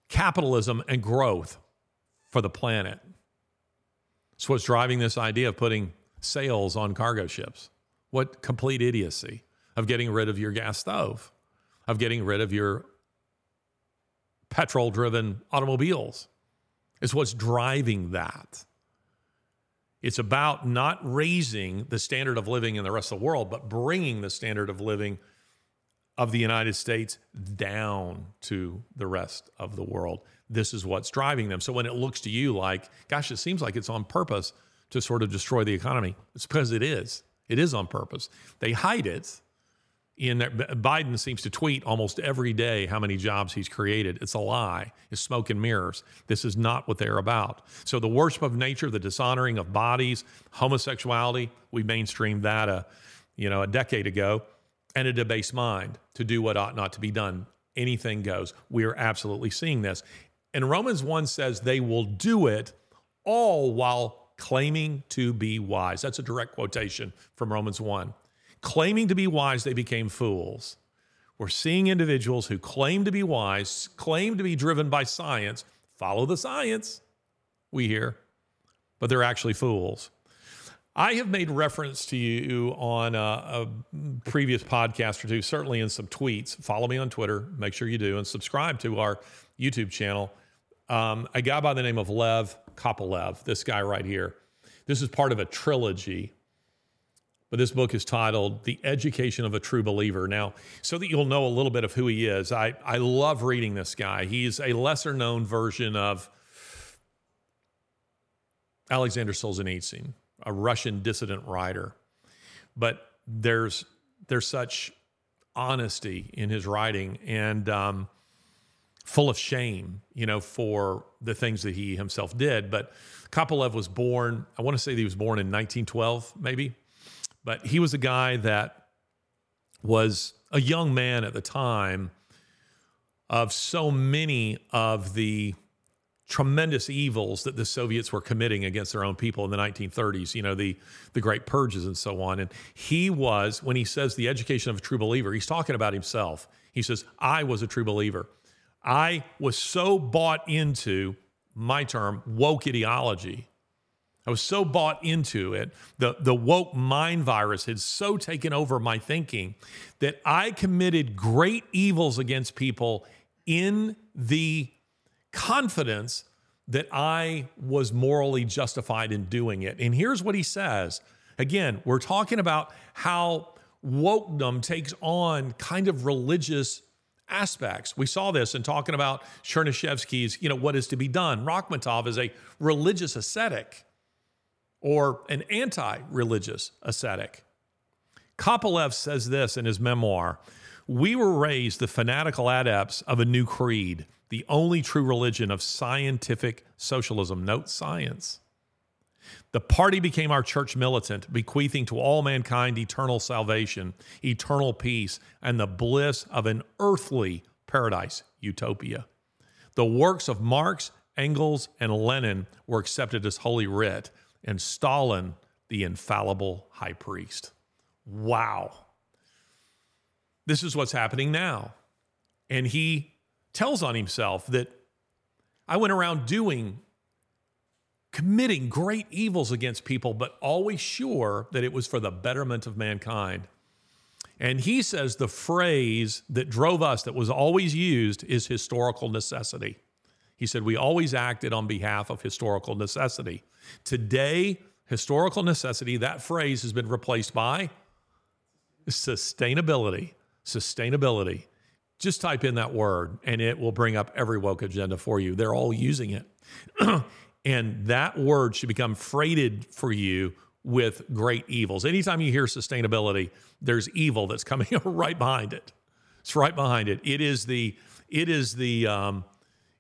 capitalism and growth for the planet. It's what's driving this idea of putting sails on cargo ships. What complete idiocy of getting rid of your gas stove, of getting rid of your petrol driven automobiles. Is what's driving that. It's about not raising the standard of living in the rest of the world, but bringing the standard of living of the United States down to the rest of the world. This is what's driving them. So when it looks to you like, gosh, it seems like it's on purpose to sort of destroy the economy, it's because it is. It is on purpose. They hide it in there, Biden seems to tweet almost every day how many jobs he's created. It's a lie. It's smoke and mirrors. This is not what they're about. So the worship of nature, the dishonoring of bodies, homosexuality, we mainstreamed that a, you know, a decade ago, and a debased mind to do what ought not to be done. Anything goes. We are absolutely seeing this. And Romans 1 says they will do it all while claiming to be wise. That's a direct quotation from Romans 1 claiming to be wise, they became fools. We're seeing individuals who claim to be wise, claim to be driven by science, follow the science, we hear, but they're actually fools. I have made reference to you on a, a, previous podcast or two, certainly in some tweets. Follow me on Twitter, make sure you do, and subscribe to our YouTube channel. Um, a guy by the name of Lev Kopelev, this guy right here. This is part of a trilogy but this book is titled The Education of a True Believer. Now, so that you'll know a little bit of who he is, I, I love reading this guy. He's a lesser known version of Alexander Solzhenitsyn, a Russian dissident writer. But there's, there's such honesty in his writing and um, full of shame, you know, for the things that he himself did. But Kopelev was born, I want to say he was born in 1912, maybe. But he was a guy that was a young man at the time of so many of the tremendous evils that the Soviets were committing against their own people in the 1930s, you know, the, the great purges and so on. And he was, when he says the education of a true believer, he's talking about himself. He says, I was a true believer. I was so bought into my term, woke ideology, I was so bought into it. The, the woke mind virus had so taken over my thinking that I committed great evils against people in the confidence that I was morally justified in doing it. And here's what he says again, we're talking about how wokedom takes on kind of religious aspects. We saw this in talking about Chernyshevsky's, you know, what is to be done. Rakhmetov is a religious ascetic or an anti religious ascetic. Kopelev says this in his memoir We were raised the fanatical adepts of a new creed, the only true religion of scientific socialism. Note science. The party became our church militant, bequeathing to all mankind eternal salvation, eternal peace, and the bliss of an earthly paradise, utopia. The works of Marx, Engels, and Lenin were accepted as holy writ, and Stalin, the infallible high priest. Wow. This is what's happening now. And he tells on himself that I went around doing, committing great evils against people, but always sure that it was for the betterment of mankind. And he says the phrase that drove us, that was always used, is historical necessity. He said, We always acted on behalf of historical necessity. Today, historical necessity, that phrase has been replaced by sustainability. Sustainability. Just type in that word and it will bring up every woke agenda for you. They're all using it. and that word should become freighted for you with great evils. Anytime you hear sustainability, there's evil that's coming right behind it. It's right behind it. It is the it is the um,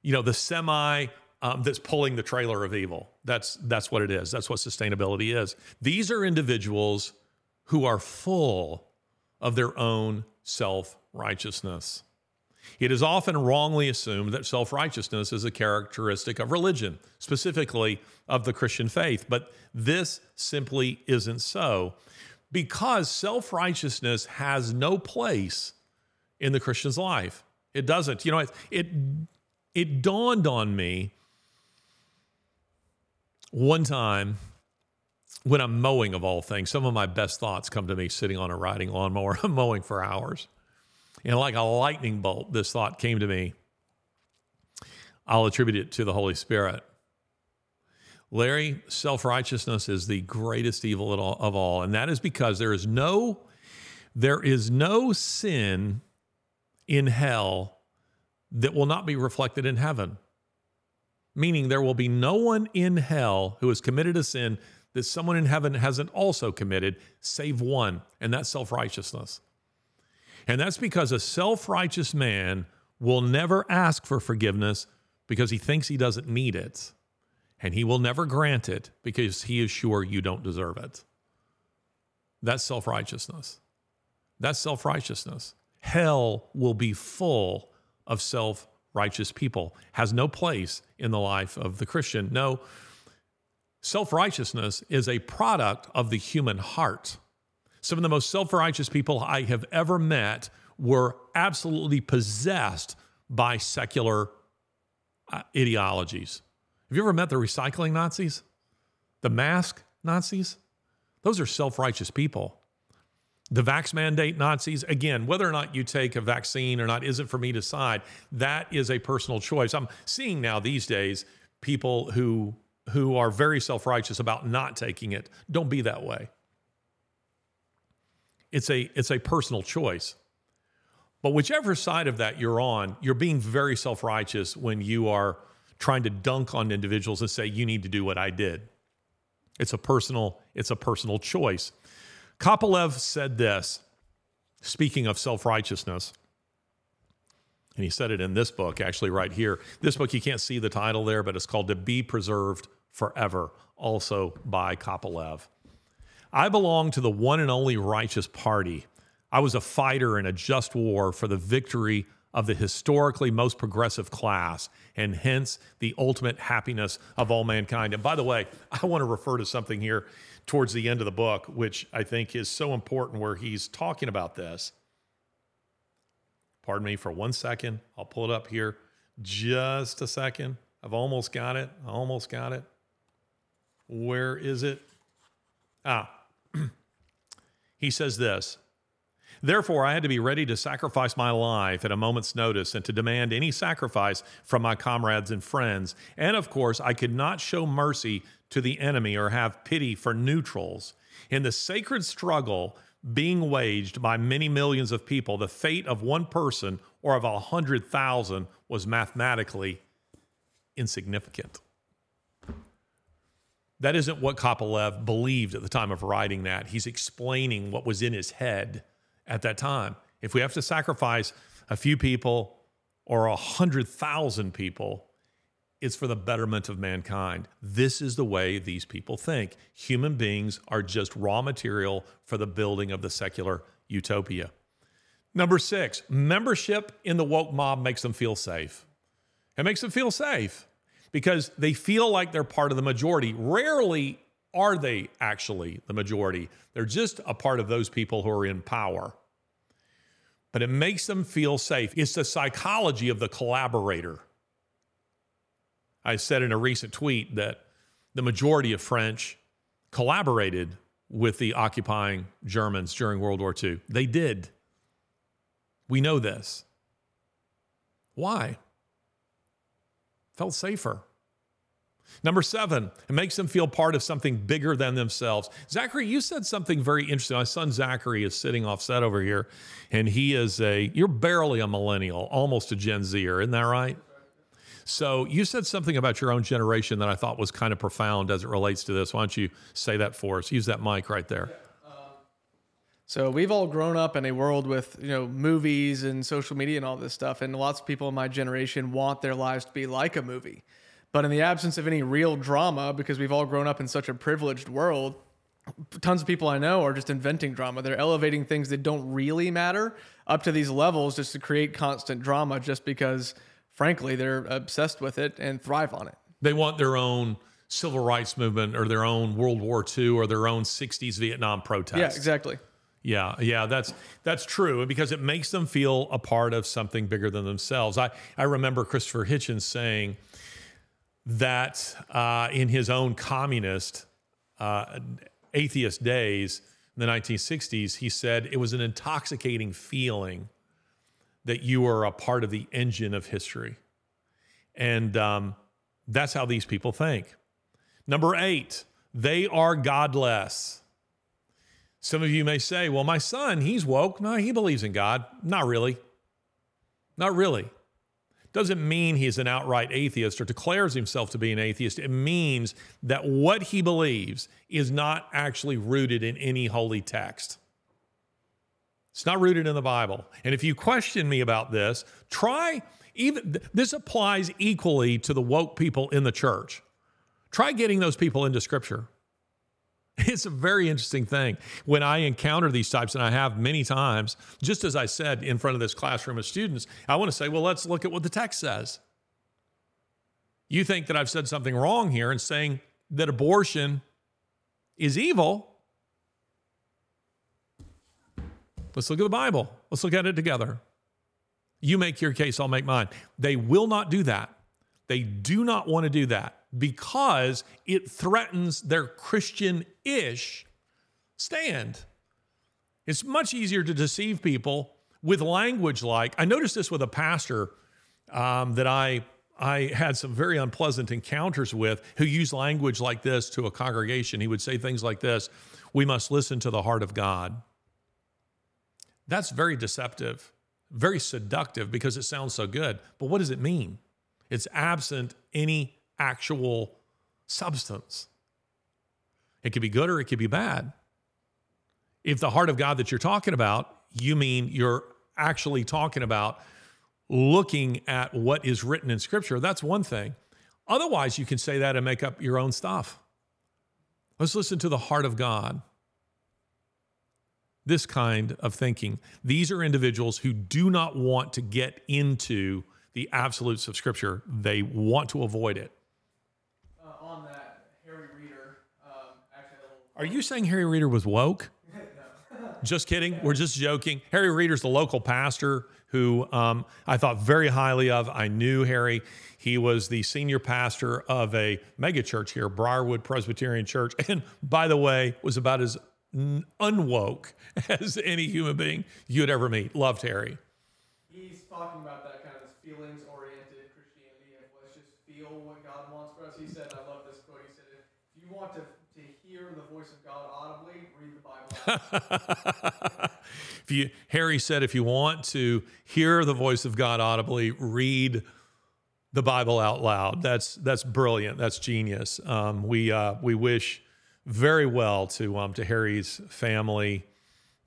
you know the semi um, that's pulling the trailer of evil. That's that's what it is. That's what sustainability is. These are individuals who are full of their own self righteousness. It is often wrongly assumed that self righteousness is a characteristic of religion, specifically of the Christian faith, but this simply isn't so because self righteousness has no place in the Christian's life. It doesn't. You know, it, it, it dawned on me one time when I'm mowing, of all things, some of my best thoughts come to me sitting on a riding lawnmower. I'm mowing for hours. And like a lightning bolt, this thought came to me. I'll attribute it to the Holy Spirit. Larry, self righteousness is the greatest evil of all. And that is because there is no, there is no sin in hell that will not be reflected in heaven. Meaning there will be no one in hell who has committed a sin that someone in heaven hasn't also committed, save one, and that's self righteousness. And that's because a self righteous man will never ask for forgiveness because he thinks he doesn't need it. And he will never grant it because he is sure you don't deserve it. That's self righteousness. That's self righteousness. Hell will be full of self righteous people, has no place in the life of the Christian. No, self righteousness is a product of the human heart. Some of the most self righteous people I have ever met were absolutely possessed by secular uh, ideologies. Have you ever met the recycling Nazis? The mask Nazis? Those are self righteous people. The vax mandate Nazis, again, whether or not you take a vaccine or not isn't for me to decide. That is a personal choice. I'm seeing now these days people who who are very self-righteous about not taking it. Don't be that way. It's a it's a personal choice. But whichever side of that you're on, you're being very self-righteous when you are trying to dunk on individuals and say you need to do what I did. It's a personal it's a personal choice. Kopelev said this, speaking of self-righteousness. And he said it in this book, actually, right here. This book, you can't see the title there, but it's called To Be Preserved Forever, also by Kopelev. I belong to the one and only righteous party. I was a fighter in a just war for the victory of the historically most progressive class, and hence the ultimate happiness of all mankind. And by the way, I want to refer to something here towards the end of the book, which I think is so important, where he's talking about this. Pardon me for one second. I'll pull it up here. Just a second. I've almost got it. I almost got it. Where is it? Ah, he says this Therefore, I had to be ready to sacrifice my life at a moment's notice and to demand any sacrifice from my comrades and friends. And of course, I could not show mercy to the enemy or have pity for neutrals. In the sacred struggle being waged by many millions of people, the fate of one person or of a hundred thousand was mathematically insignificant. That isn't what Kopelev believed at the time of writing that. He's explaining what was in his head at that time. If we have to sacrifice a few people or a hundred thousand people. It's for the betterment of mankind. This is the way these people think. Human beings are just raw material for the building of the secular utopia. Number six, membership in the woke mob makes them feel safe. It makes them feel safe because they feel like they're part of the majority. Rarely are they actually the majority, they're just a part of those people who are in power. But it makes them feel safe. It's the psychology of the collaborator. I said in a recent tweet that the majority of French collaborated with the occupying Germans during World War II. They did. We know this. Why? Felt safer. Number seven, it makes them feel part of something bigger than themselves. Zachary, you said something very interesting. My son Zachary is sitting off set over here, and he is a, you're barely a millennial, almost a Gen Zer, isn't that right? So you said something about your own generation that I thought was kind of profound as it relates to this. Why don't you say that for us? Use that mic right there. So we've all grown up in a world with you know movies and social media and all this stuff, and lots of people in my generation want their lives to be like a movie. But in the absence of any real drama, because we've all grown up in such a privileged world, tons of people I know are just inventing drama. They're elevating things that don't really matter up to these levels just to create constant drama, just because, frankly, they're obsessed with it and thrive on it. They want their own civil rights movement or their own World War II or their own 60s Vietnam protests. Yeah, exactly. Yeah, yeah, that's that's true because it makes them feel a part of something bigger than themselves. I I remember Christopher Hitchens saying that uh, in his own communist uh, atheist days in the 1960s, he said it was an intoxicating feeling that you are a part of the engine of history, and um, that's how these people think. Number eight, they are godless. Some of you may say, well, my son, he's woke. No, he believes in God. Not really. Not really. Doesn't mean he's an outright atheist or declares himself to be an atheist. It means that what he believes is not actually rooted in any holy text. It's not rooted in the Bible. And if you question me about this, try even this applies equally to the woke people in the church. Try getting those people into scripture. It's a very interesting thing. When I encounter these types, and I have many times, just as I said in front of this classroom of students, I want to say, well, let's look at what the text says. You think that I've said something wrong here in saying that abortion is evil. Let's look at the Bible. Let's look at it together. You make your case, I'll make mine. They will not do that. They do not want to do that because it threatens their Christian ish stand. It's much easier to deceive people with language like I noticed this with a pastor um, that I I had some very unpleasant encounters with who used language like this to a congregation. He would say things like this We must listen to the heart of God. That's very deceptive, very seductive because it sounds so good. But what does it mean? It's absent any actual substance. It could be good or it could be bad. If the heart of God that you're talking about, you mean you're actually talking about looking at what is written in Scripture, that's one thing. Otherwise, you can say that and make up your own stuff. Let's listen to the heart of God. This kind of thinking. These are individuals who do not want to get into the absolutes of Scripture, they want to avoid it. Uh, on that, Harry Reeder, um, actually, a little Are you saying Harry Reeder was woke? just kidding. We're just joking. Harry Reeder's the local pastor who um, I thought very highly of. I knew Harry. He was the senior pastor of a megachurch here, Briarwood Presbyterian Church, and by the way, was about as unwoke as any human being you'd ever meet. Loved Harry. he's talking about that kind of this feelings oriented Christianity and let's just feel what God wants for us. He said, I love this quote. He said, if you want to, to hear the voice of God audibly, read the Bible. If you Harry said if you want to hear the voice of God audibly, read the Bible out loud. That's that's brilliant. That's genius. Um, we uh, we wish very well to um, to Harry's family.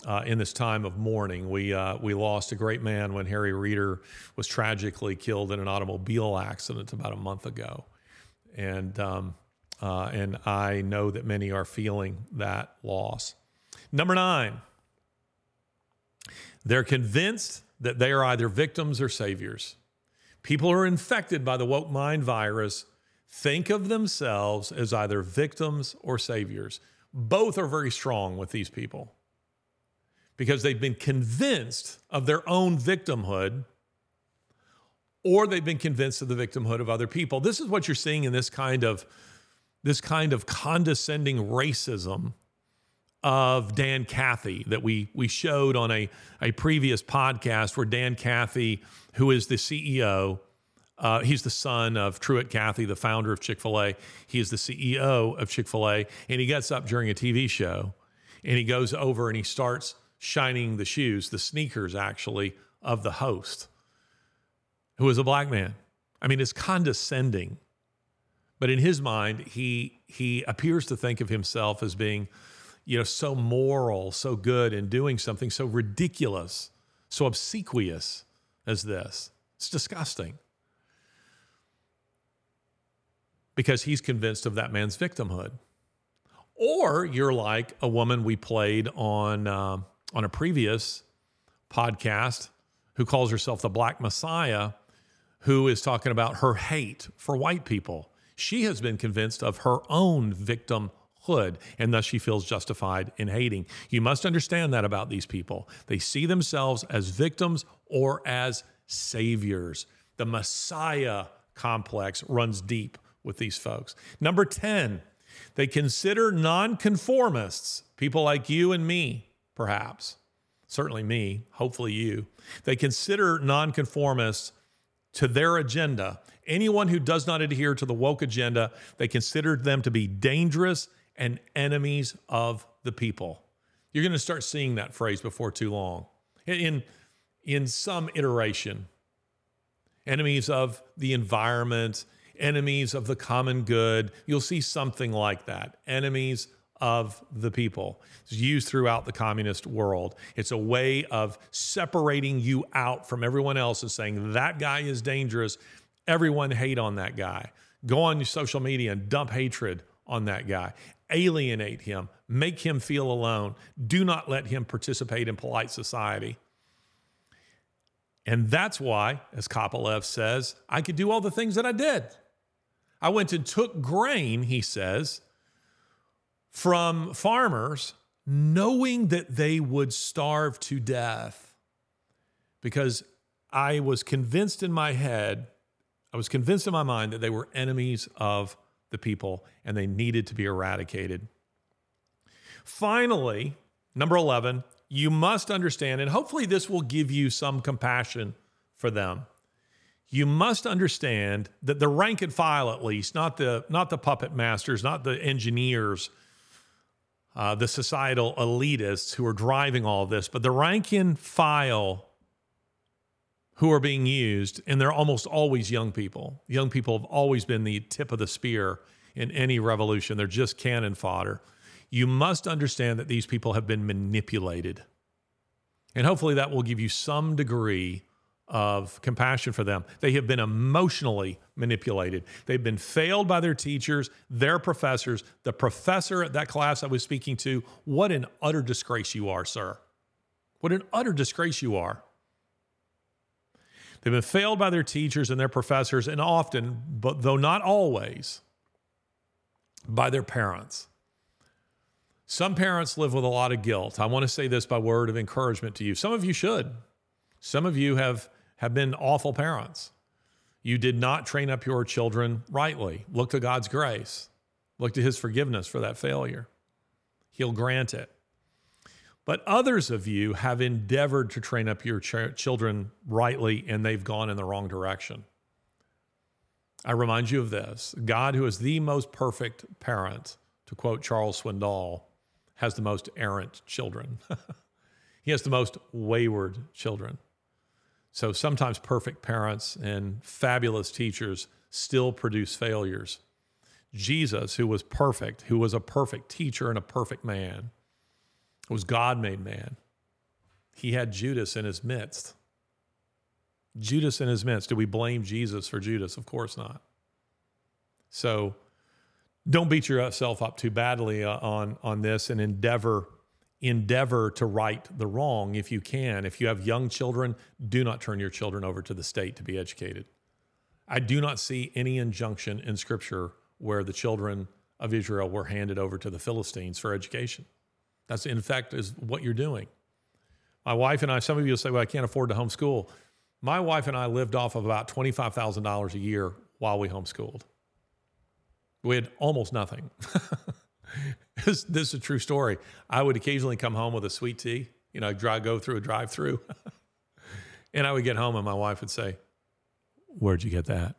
uh, in this time of mourning. We, uh, we lost a great man when Harry Reeder was tragically killed in an automobile accident about a month ago. And, um, uh, and I know that many are feeling that loss. Number nine, they're convinced that they are either victims or saviors. People who are infected by the woke mind virus think of themselves as either victims or saviors. Both are very strong with these people because they've been convinced of their own victimhood or they've been convinced of the victimhood of other people. This is what you're seeing in this kind of this kind of condescending racism of Dan Cathy that we we showed on a, a previous podcast where Dan Cathy, who is the CEO, uh, he's the son of Truett Cathy, the founder of Chick fil A. He is the CEO of Chick fil A. And he gets up during a TV show and he goes over and he starts shining the shoes, the sneakers actually, of the host, who is a black man. I mean, it's condescending. But in his mind, he he appears to think of himself as being, you know, so moral, so good, and doing something so ridiculous, so obsequious as this. It's disgusting. Because he's convinced of that man's victimhood. Or you're like a woman we played on uh, on a previous podcast who calls herself the Black Messiah, who is talking about her hate for white people. She has been convinced of her own victimhood, and thus she feels justified in hating. You must understand that about these people. They see themselves as victims or as saviors. The Messiah complex runs deep with these folks. Number 10, they consider nonconformists, people like you and me, perhaps, certainly me, hopefully you, they consider nonconformists to their agenda. Anyone who does not adhere to the woke agenda, they consider them to be dangerous and enemies of the people. You're going to start seeing that phrase before too long. In, in some iteration, enemies of the environment, enemies of the common good. You'll see something like that. Enemies of the people. It's used throughout the communist world. It's a way of separating you out from everyone else and saying that guy is dangerous. Everyone hate on that guy. Go on your social media and dump hatred on that guy. Alienate him. Make him feel alone. Do not let him participate in polite society. And that's why, as Kopelev says, I could do all the things that I did. I went and took grain, he says, from farmers knowing that they would starve to death because I was convinced in my head, I was convinced in my mind that they were enemies of the people and they needed to be eradicated. Finally, number 11, you must understand, and hopefully this will give you some compassion for them. You must understand that the rank and file, at least, not the not the puppet masters, not the engineers, uh, the societal elitists who are driving all this, but the rank and file who are being used, and they're almost always young people. Young people have always been the tip of the spear in any revolution, they're just cannon fodder. You must understand that these people have been manipulated. And hopefully that will give you some degree of compassion for them. They have been emotionally manipulated. They've been failed by their teachers, their professors. The professor at that class I was speaking to, what an utter disgrace you are, sir. What an utter disgrace you are. They've been failed by their teachers and their professors, and often, but though not always, by their parents. Some parents live with a lot of guilt. I want to say this by word of encouragement to you. Some of you should. Some of you have, have been awful parents. You did not train up your children rightly. Look to God's grace, look to his forgiveness for that failure. He'll grant it. But others of you have endeavored to train up your ch- children rightly, and they've gone in the wrong direction. I remind you of this God, who is the most perfect parent, to quote Charles Swindoll, has the most errant children. he has the most wayward children. So sometimes perfect parents and fabulous teachers still produce failures. Jesus, who was perfect, who was a perfect teacher and a perfect man, was God made man, he had Judas in his midst. Judas in his midst. Do we blame Jesus for Judas? Of course not. So don't beat yourself up too badly uh, on on this and endeavor endeavor to right the wrong if you can. If you have young children, do not turn your children over to the state to be educated. I do not see any injunction in scripture where the children of Israel were handed over to the Philistines for education. That's in fact is what you're doing. My wife and I, some of you will say, well, I can't afford to homeschool. My wife and I lived off of about $25,000 a year while we homeschooled. We had almost nothing. this, this, is a true story. I would occasionally come home with a sweet tea, you know, drive, go through a drive through. and I would get home and my wife would say, Where'd you get that?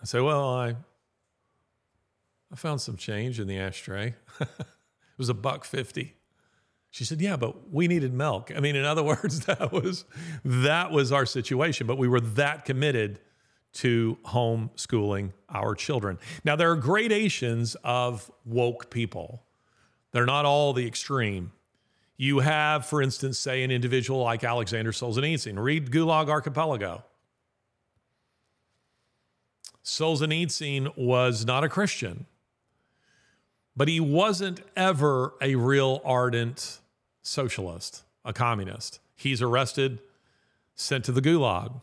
I say, Well, I I found some change in the ashtray. it was a buck fifty. She said, "Yeah, but we needed milk." I mean, in other words, that was that was our situation, but we were that committed to homeschooling our children. Now, there are gradations of woke people. They're not all the extreme. You have, for instance, say an individual like Alexander Solzhenitsyn. Read Gulag Archipelago. Solzhenitsyn was not a Christian, but he wasn't ever a real ardent socialist, a communist. He's arrested, sent to the Gulag.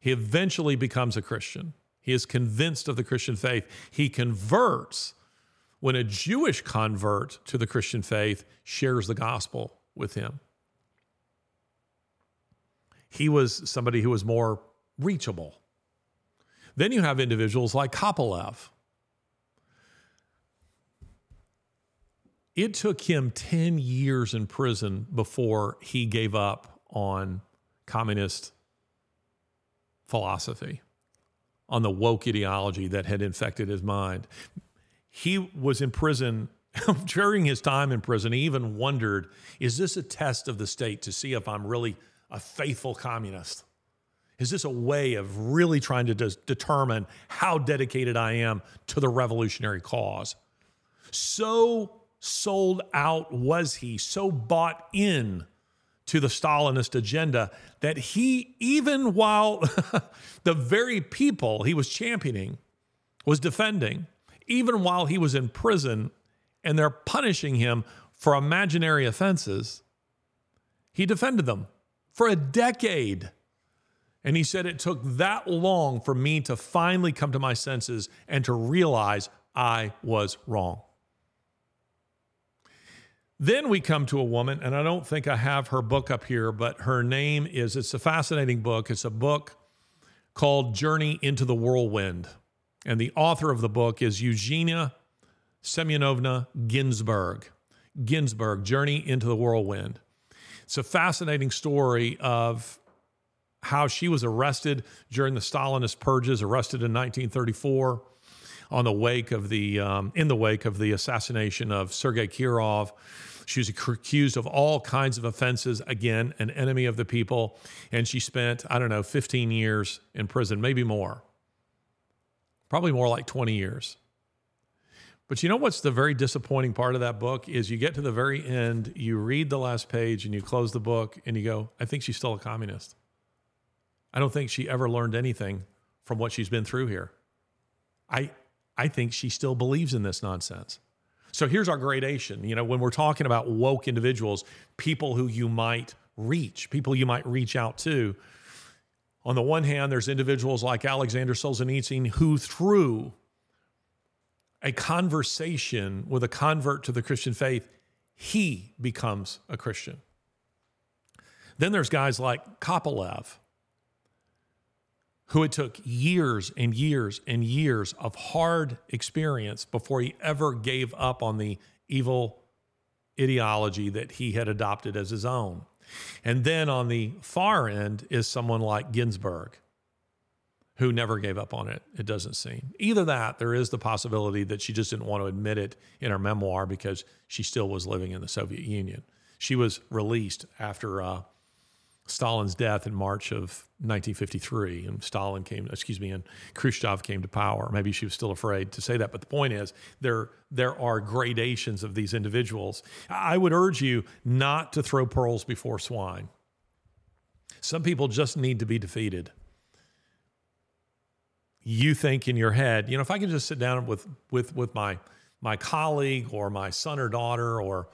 He eventually becomes a Christian. He is convinced of the Christian faith. He converts when a Jewish convert to the Christian faith shares the gospel with him. He was somebody who was more reachable. Then you have individuals like Kopelev. It took him 10 years in prison before he gave up on communist philosophy, on the woke ideology that had infected his mind. He was in prison during his time in prison. He even wondered is this a test of the state to see if I'm really a faithful communist? Is this a way of really trying to de- determine how dedicated I am to the revolutionary cause? So sold out was he, so bought in to the Stalinist agenda that he, even while the very people he was championing was defending, even while he was in prison and they're punishing him for imaginary offenses, he defended them for a decade. And he said it took that long for me to finally come to my senses and to realize I was wrong. Then we come to a woman, and I don't think I have her book up here, but her name is, it's a fascinating book. It's a book called Journey into the Whirlwind. And the author of the book is Eugenia Semyonovna Ginsburg. Ginsburg, Journey into the Whirlwind. It's a fascinating story of how she was arrested during the Stalinist purges, arrested in 1934 on the wake of the um, in the wake of the assassination of Sergei Kirov. She was accused of all kinds of offenses. Again, an enemy of the people, and she spent I don't know 15 years in prison, maybe more. Probably more like 20 years. But you know what's the very disappointing part of that book is you get to the very end, you read the last page, and you close the book, and you go, "I think she's still a communist." I don't think she ever learned anything from what she's been through here. I I think she still believes in this nonsense. So here's our gradation. You know, when we're talking about woke individuals, people who you might reach, people you might reach out to. On the one hand, there's individuals like Alexander Solzhenitsyn who, through a conversation with a convert to the Christian faith, he becomes a Christian. Then there's guys like Kopelev, who it took years and years and years of hard experience before he ever gave up on the evil ideology that he had adopted as his own. And then on the far end is someone like Ginsburg, who never gave up on it, it doesn't seem. Either that, there is the possibility that she just didn't want to admit it in her memoir because she still was living in the Soviet Union. She was released after uh, Stalin's death in March of 1953, and Stalin came, excuse me, and Khrushchev came to power. Maybe she was still afraid to say that, but the point is, there there are gradations of these individuals. I would urge you not to throw pearls before swine. Some people just need to be defeated. You think in your head, you know, if I can just sit down with with with my my colleague or my son or daughter or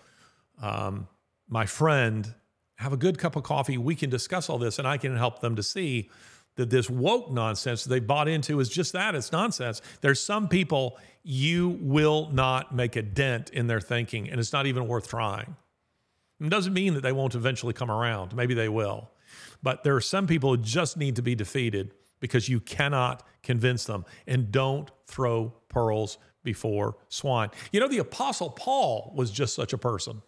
um, my friend, have a good cup of coffee, we can discuss all this, and I can help them to see that this woke nonsense they bought into is just that it's nonsense. There's some people you will not make a dent in their thinking, and it's not even worth trying. It doesn't mean that they won't eventually come around. Maybe they will. But there are some people who just need to be defeated because you cannot convince them. And don't throw pearls before swine. You know, the Apostle Paul was just such a person.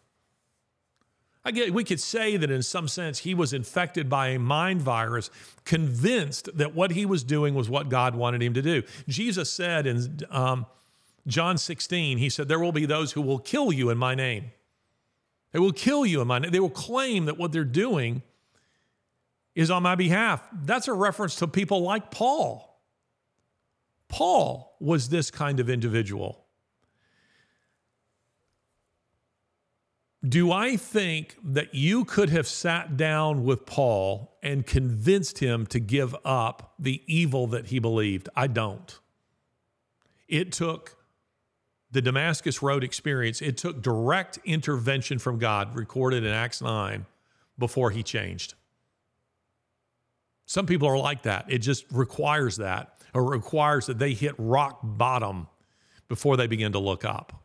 I get, we could say that in some sense he was infected by a mind virus, convinced that what he was doing was what God wanted him to do. Jesus said in um, John 16, he said, There will be those who will kill you in my name. They will kill you in my name. They will claim that what they're doing is on my behalf. That's a reference to people like Paul. Paul was this kind of individual. Do I think that you could have sat down with Paul and convinced him to give up the evil that he believed? I don't. It took the Damascus Road experience, it took direct intervention from God, recorded in Acts 9, before he changed. Some people are like that. It just requires that, or requires that they hit rock bottom before they begin to look up.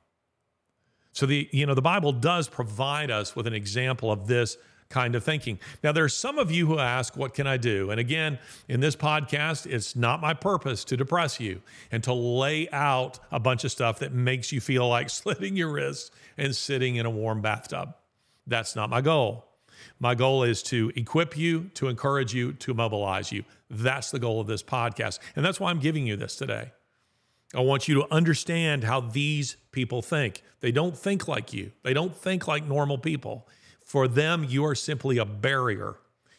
So the you know the Bible does provide us with an example of this kind of thinking. Now there are some of you who ask what can I do? And again, in this podcast it's not my purpose to depress you and to lay out a bunch of stuff that makes you feel like slitting your wrists and sitting in a warm bathtub. That's not my goal. My goal is to equip you, to encourage you, to mobilize you. That's the goal of this podcast. And that's why I'm giving you this today. I want you to understand how these people think. They don't think like you, they don't think like normal people. For them, you are simply a barrier.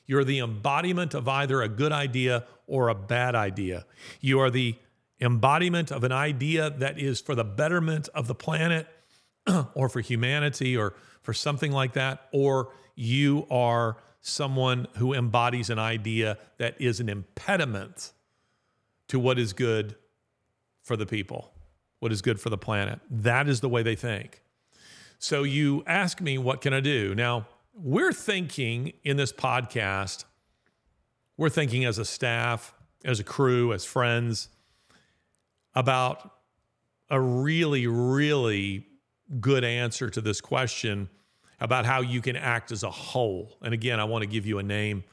You're the embodiment of either a good idea or a bad idea. You are the embodiment of an idea that is for the betterment of the planet or for humanity or for something like that, or you are someone who embodies an idea that is an impediment to what is good for the people, what is good for the planet. That is the way they think. So you ask me, what can I do? Now, we're thinking in this podcast, we're thinking as a staff, as a crew, as friends, about a really, really good answer to this question about how you can act as a whole. And again, I want to give you a name.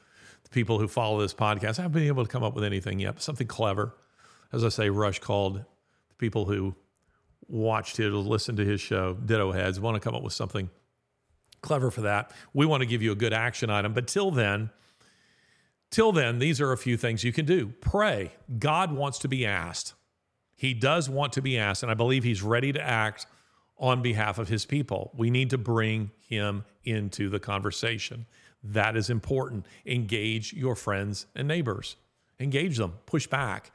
The people who follow this podcast, I haven't been able to come up with anything yet, but something clever as I say, Rush called the people who watched it listened to his show, Ditto Heads, want to come up with something clever for that. We want to give you a good action item. But till then, till then, these are a few things you can do. Pray. God wants to be asked. He does want to be asked, and I believe he's ready to act on behalf of his people. We need to bring him into the conversation. That is important. Engage your friends and neighbors. Engage them. Push back.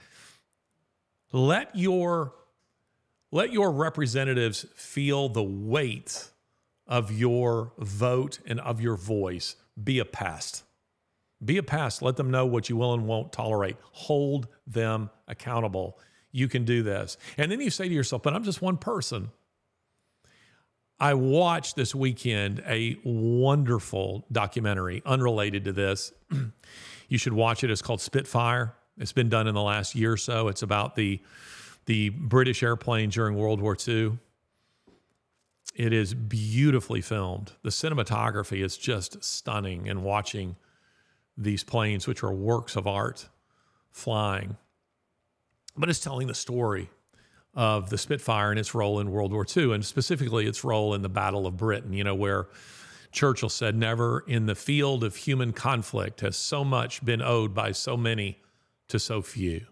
Let your let your representatives feel the weight of your vote and of your voice. Be a pest. Be a pest. Let them know what you will and won't tolerate. Hold them accountable. You can do this. And then you say to yourself, but I'm just one person. I watched this weekend a wonderful documentary unrelated to this. you should watch it. It's called Spitfire. It's been done in the last year or so. It's about the the British airplane during World War II. It is beautifully filmed. The cinematography is just stunning and watching these planes, which are works of art, flying. But it's telling the story of the Spitfire and its role in World War II, and specifically its role in the Battle of Britain, you know, where Churchill said, Never in the field of human conflict has so much been owed by so many to so few.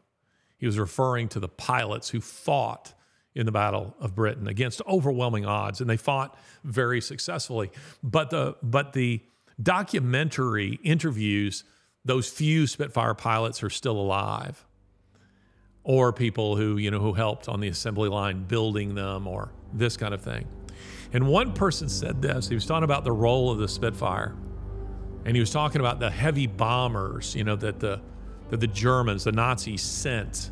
He was referring to the pilots who fought in the Battle of Britain against overwhelming odds, and they fought very successfully. But the but the documentary interviews those few Spitfire pilots are still alive, or people who you know who helped on the assembly line building them, or this kind of thing. And one person said this. He was talking about the role of the Spitfire. And he was talking about the heavy bombers, you know, that the that the Germans, the Nazis sent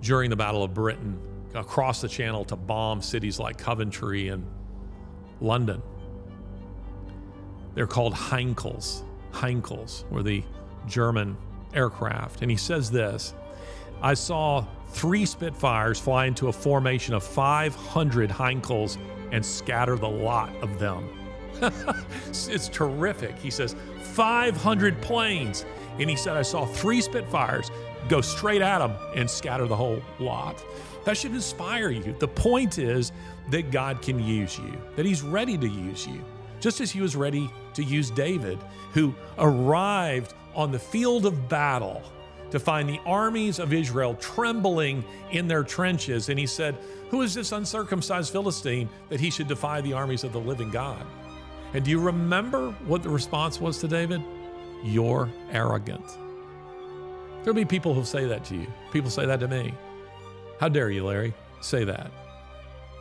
during the Battle of Britain across the channel to bomb cities like Coventry and London. They're called Heinkels. Heinkels were the German aircraft. And he says this I saw three Spitfires fly into a formation of 500 Heinkels and scatter the lot of them. it's terrific. He says 500 planes. And he said, I saw three Spitfires go straight at them and scatter the whole lot. That should inspire you. The point is that God can use you, that He's ready to use you, just as He was ready to use David, who arrived on the field of battle to find the armies of Israel trembling in their trenches. And he said, Who is this uncircumcised Philistine that he should defy the armies of the living God? And do you remember what the response was to David? You're arrogant. There'll be people who say that to you. People say that to me. How dare you, Larry, say that?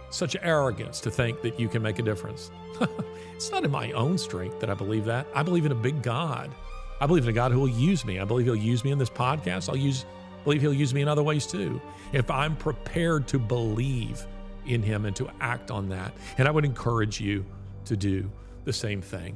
Such arrogance to think that you can make a difference. it's not in my own strength that I believe that. I believe in a big God I believe in a God who will use me. I believe He'll use me in this podcast. I'll use, believe He'll use me in other ways too. If I'm prepared to believe in Him and to act on that, and I would encourage you to do the same thing.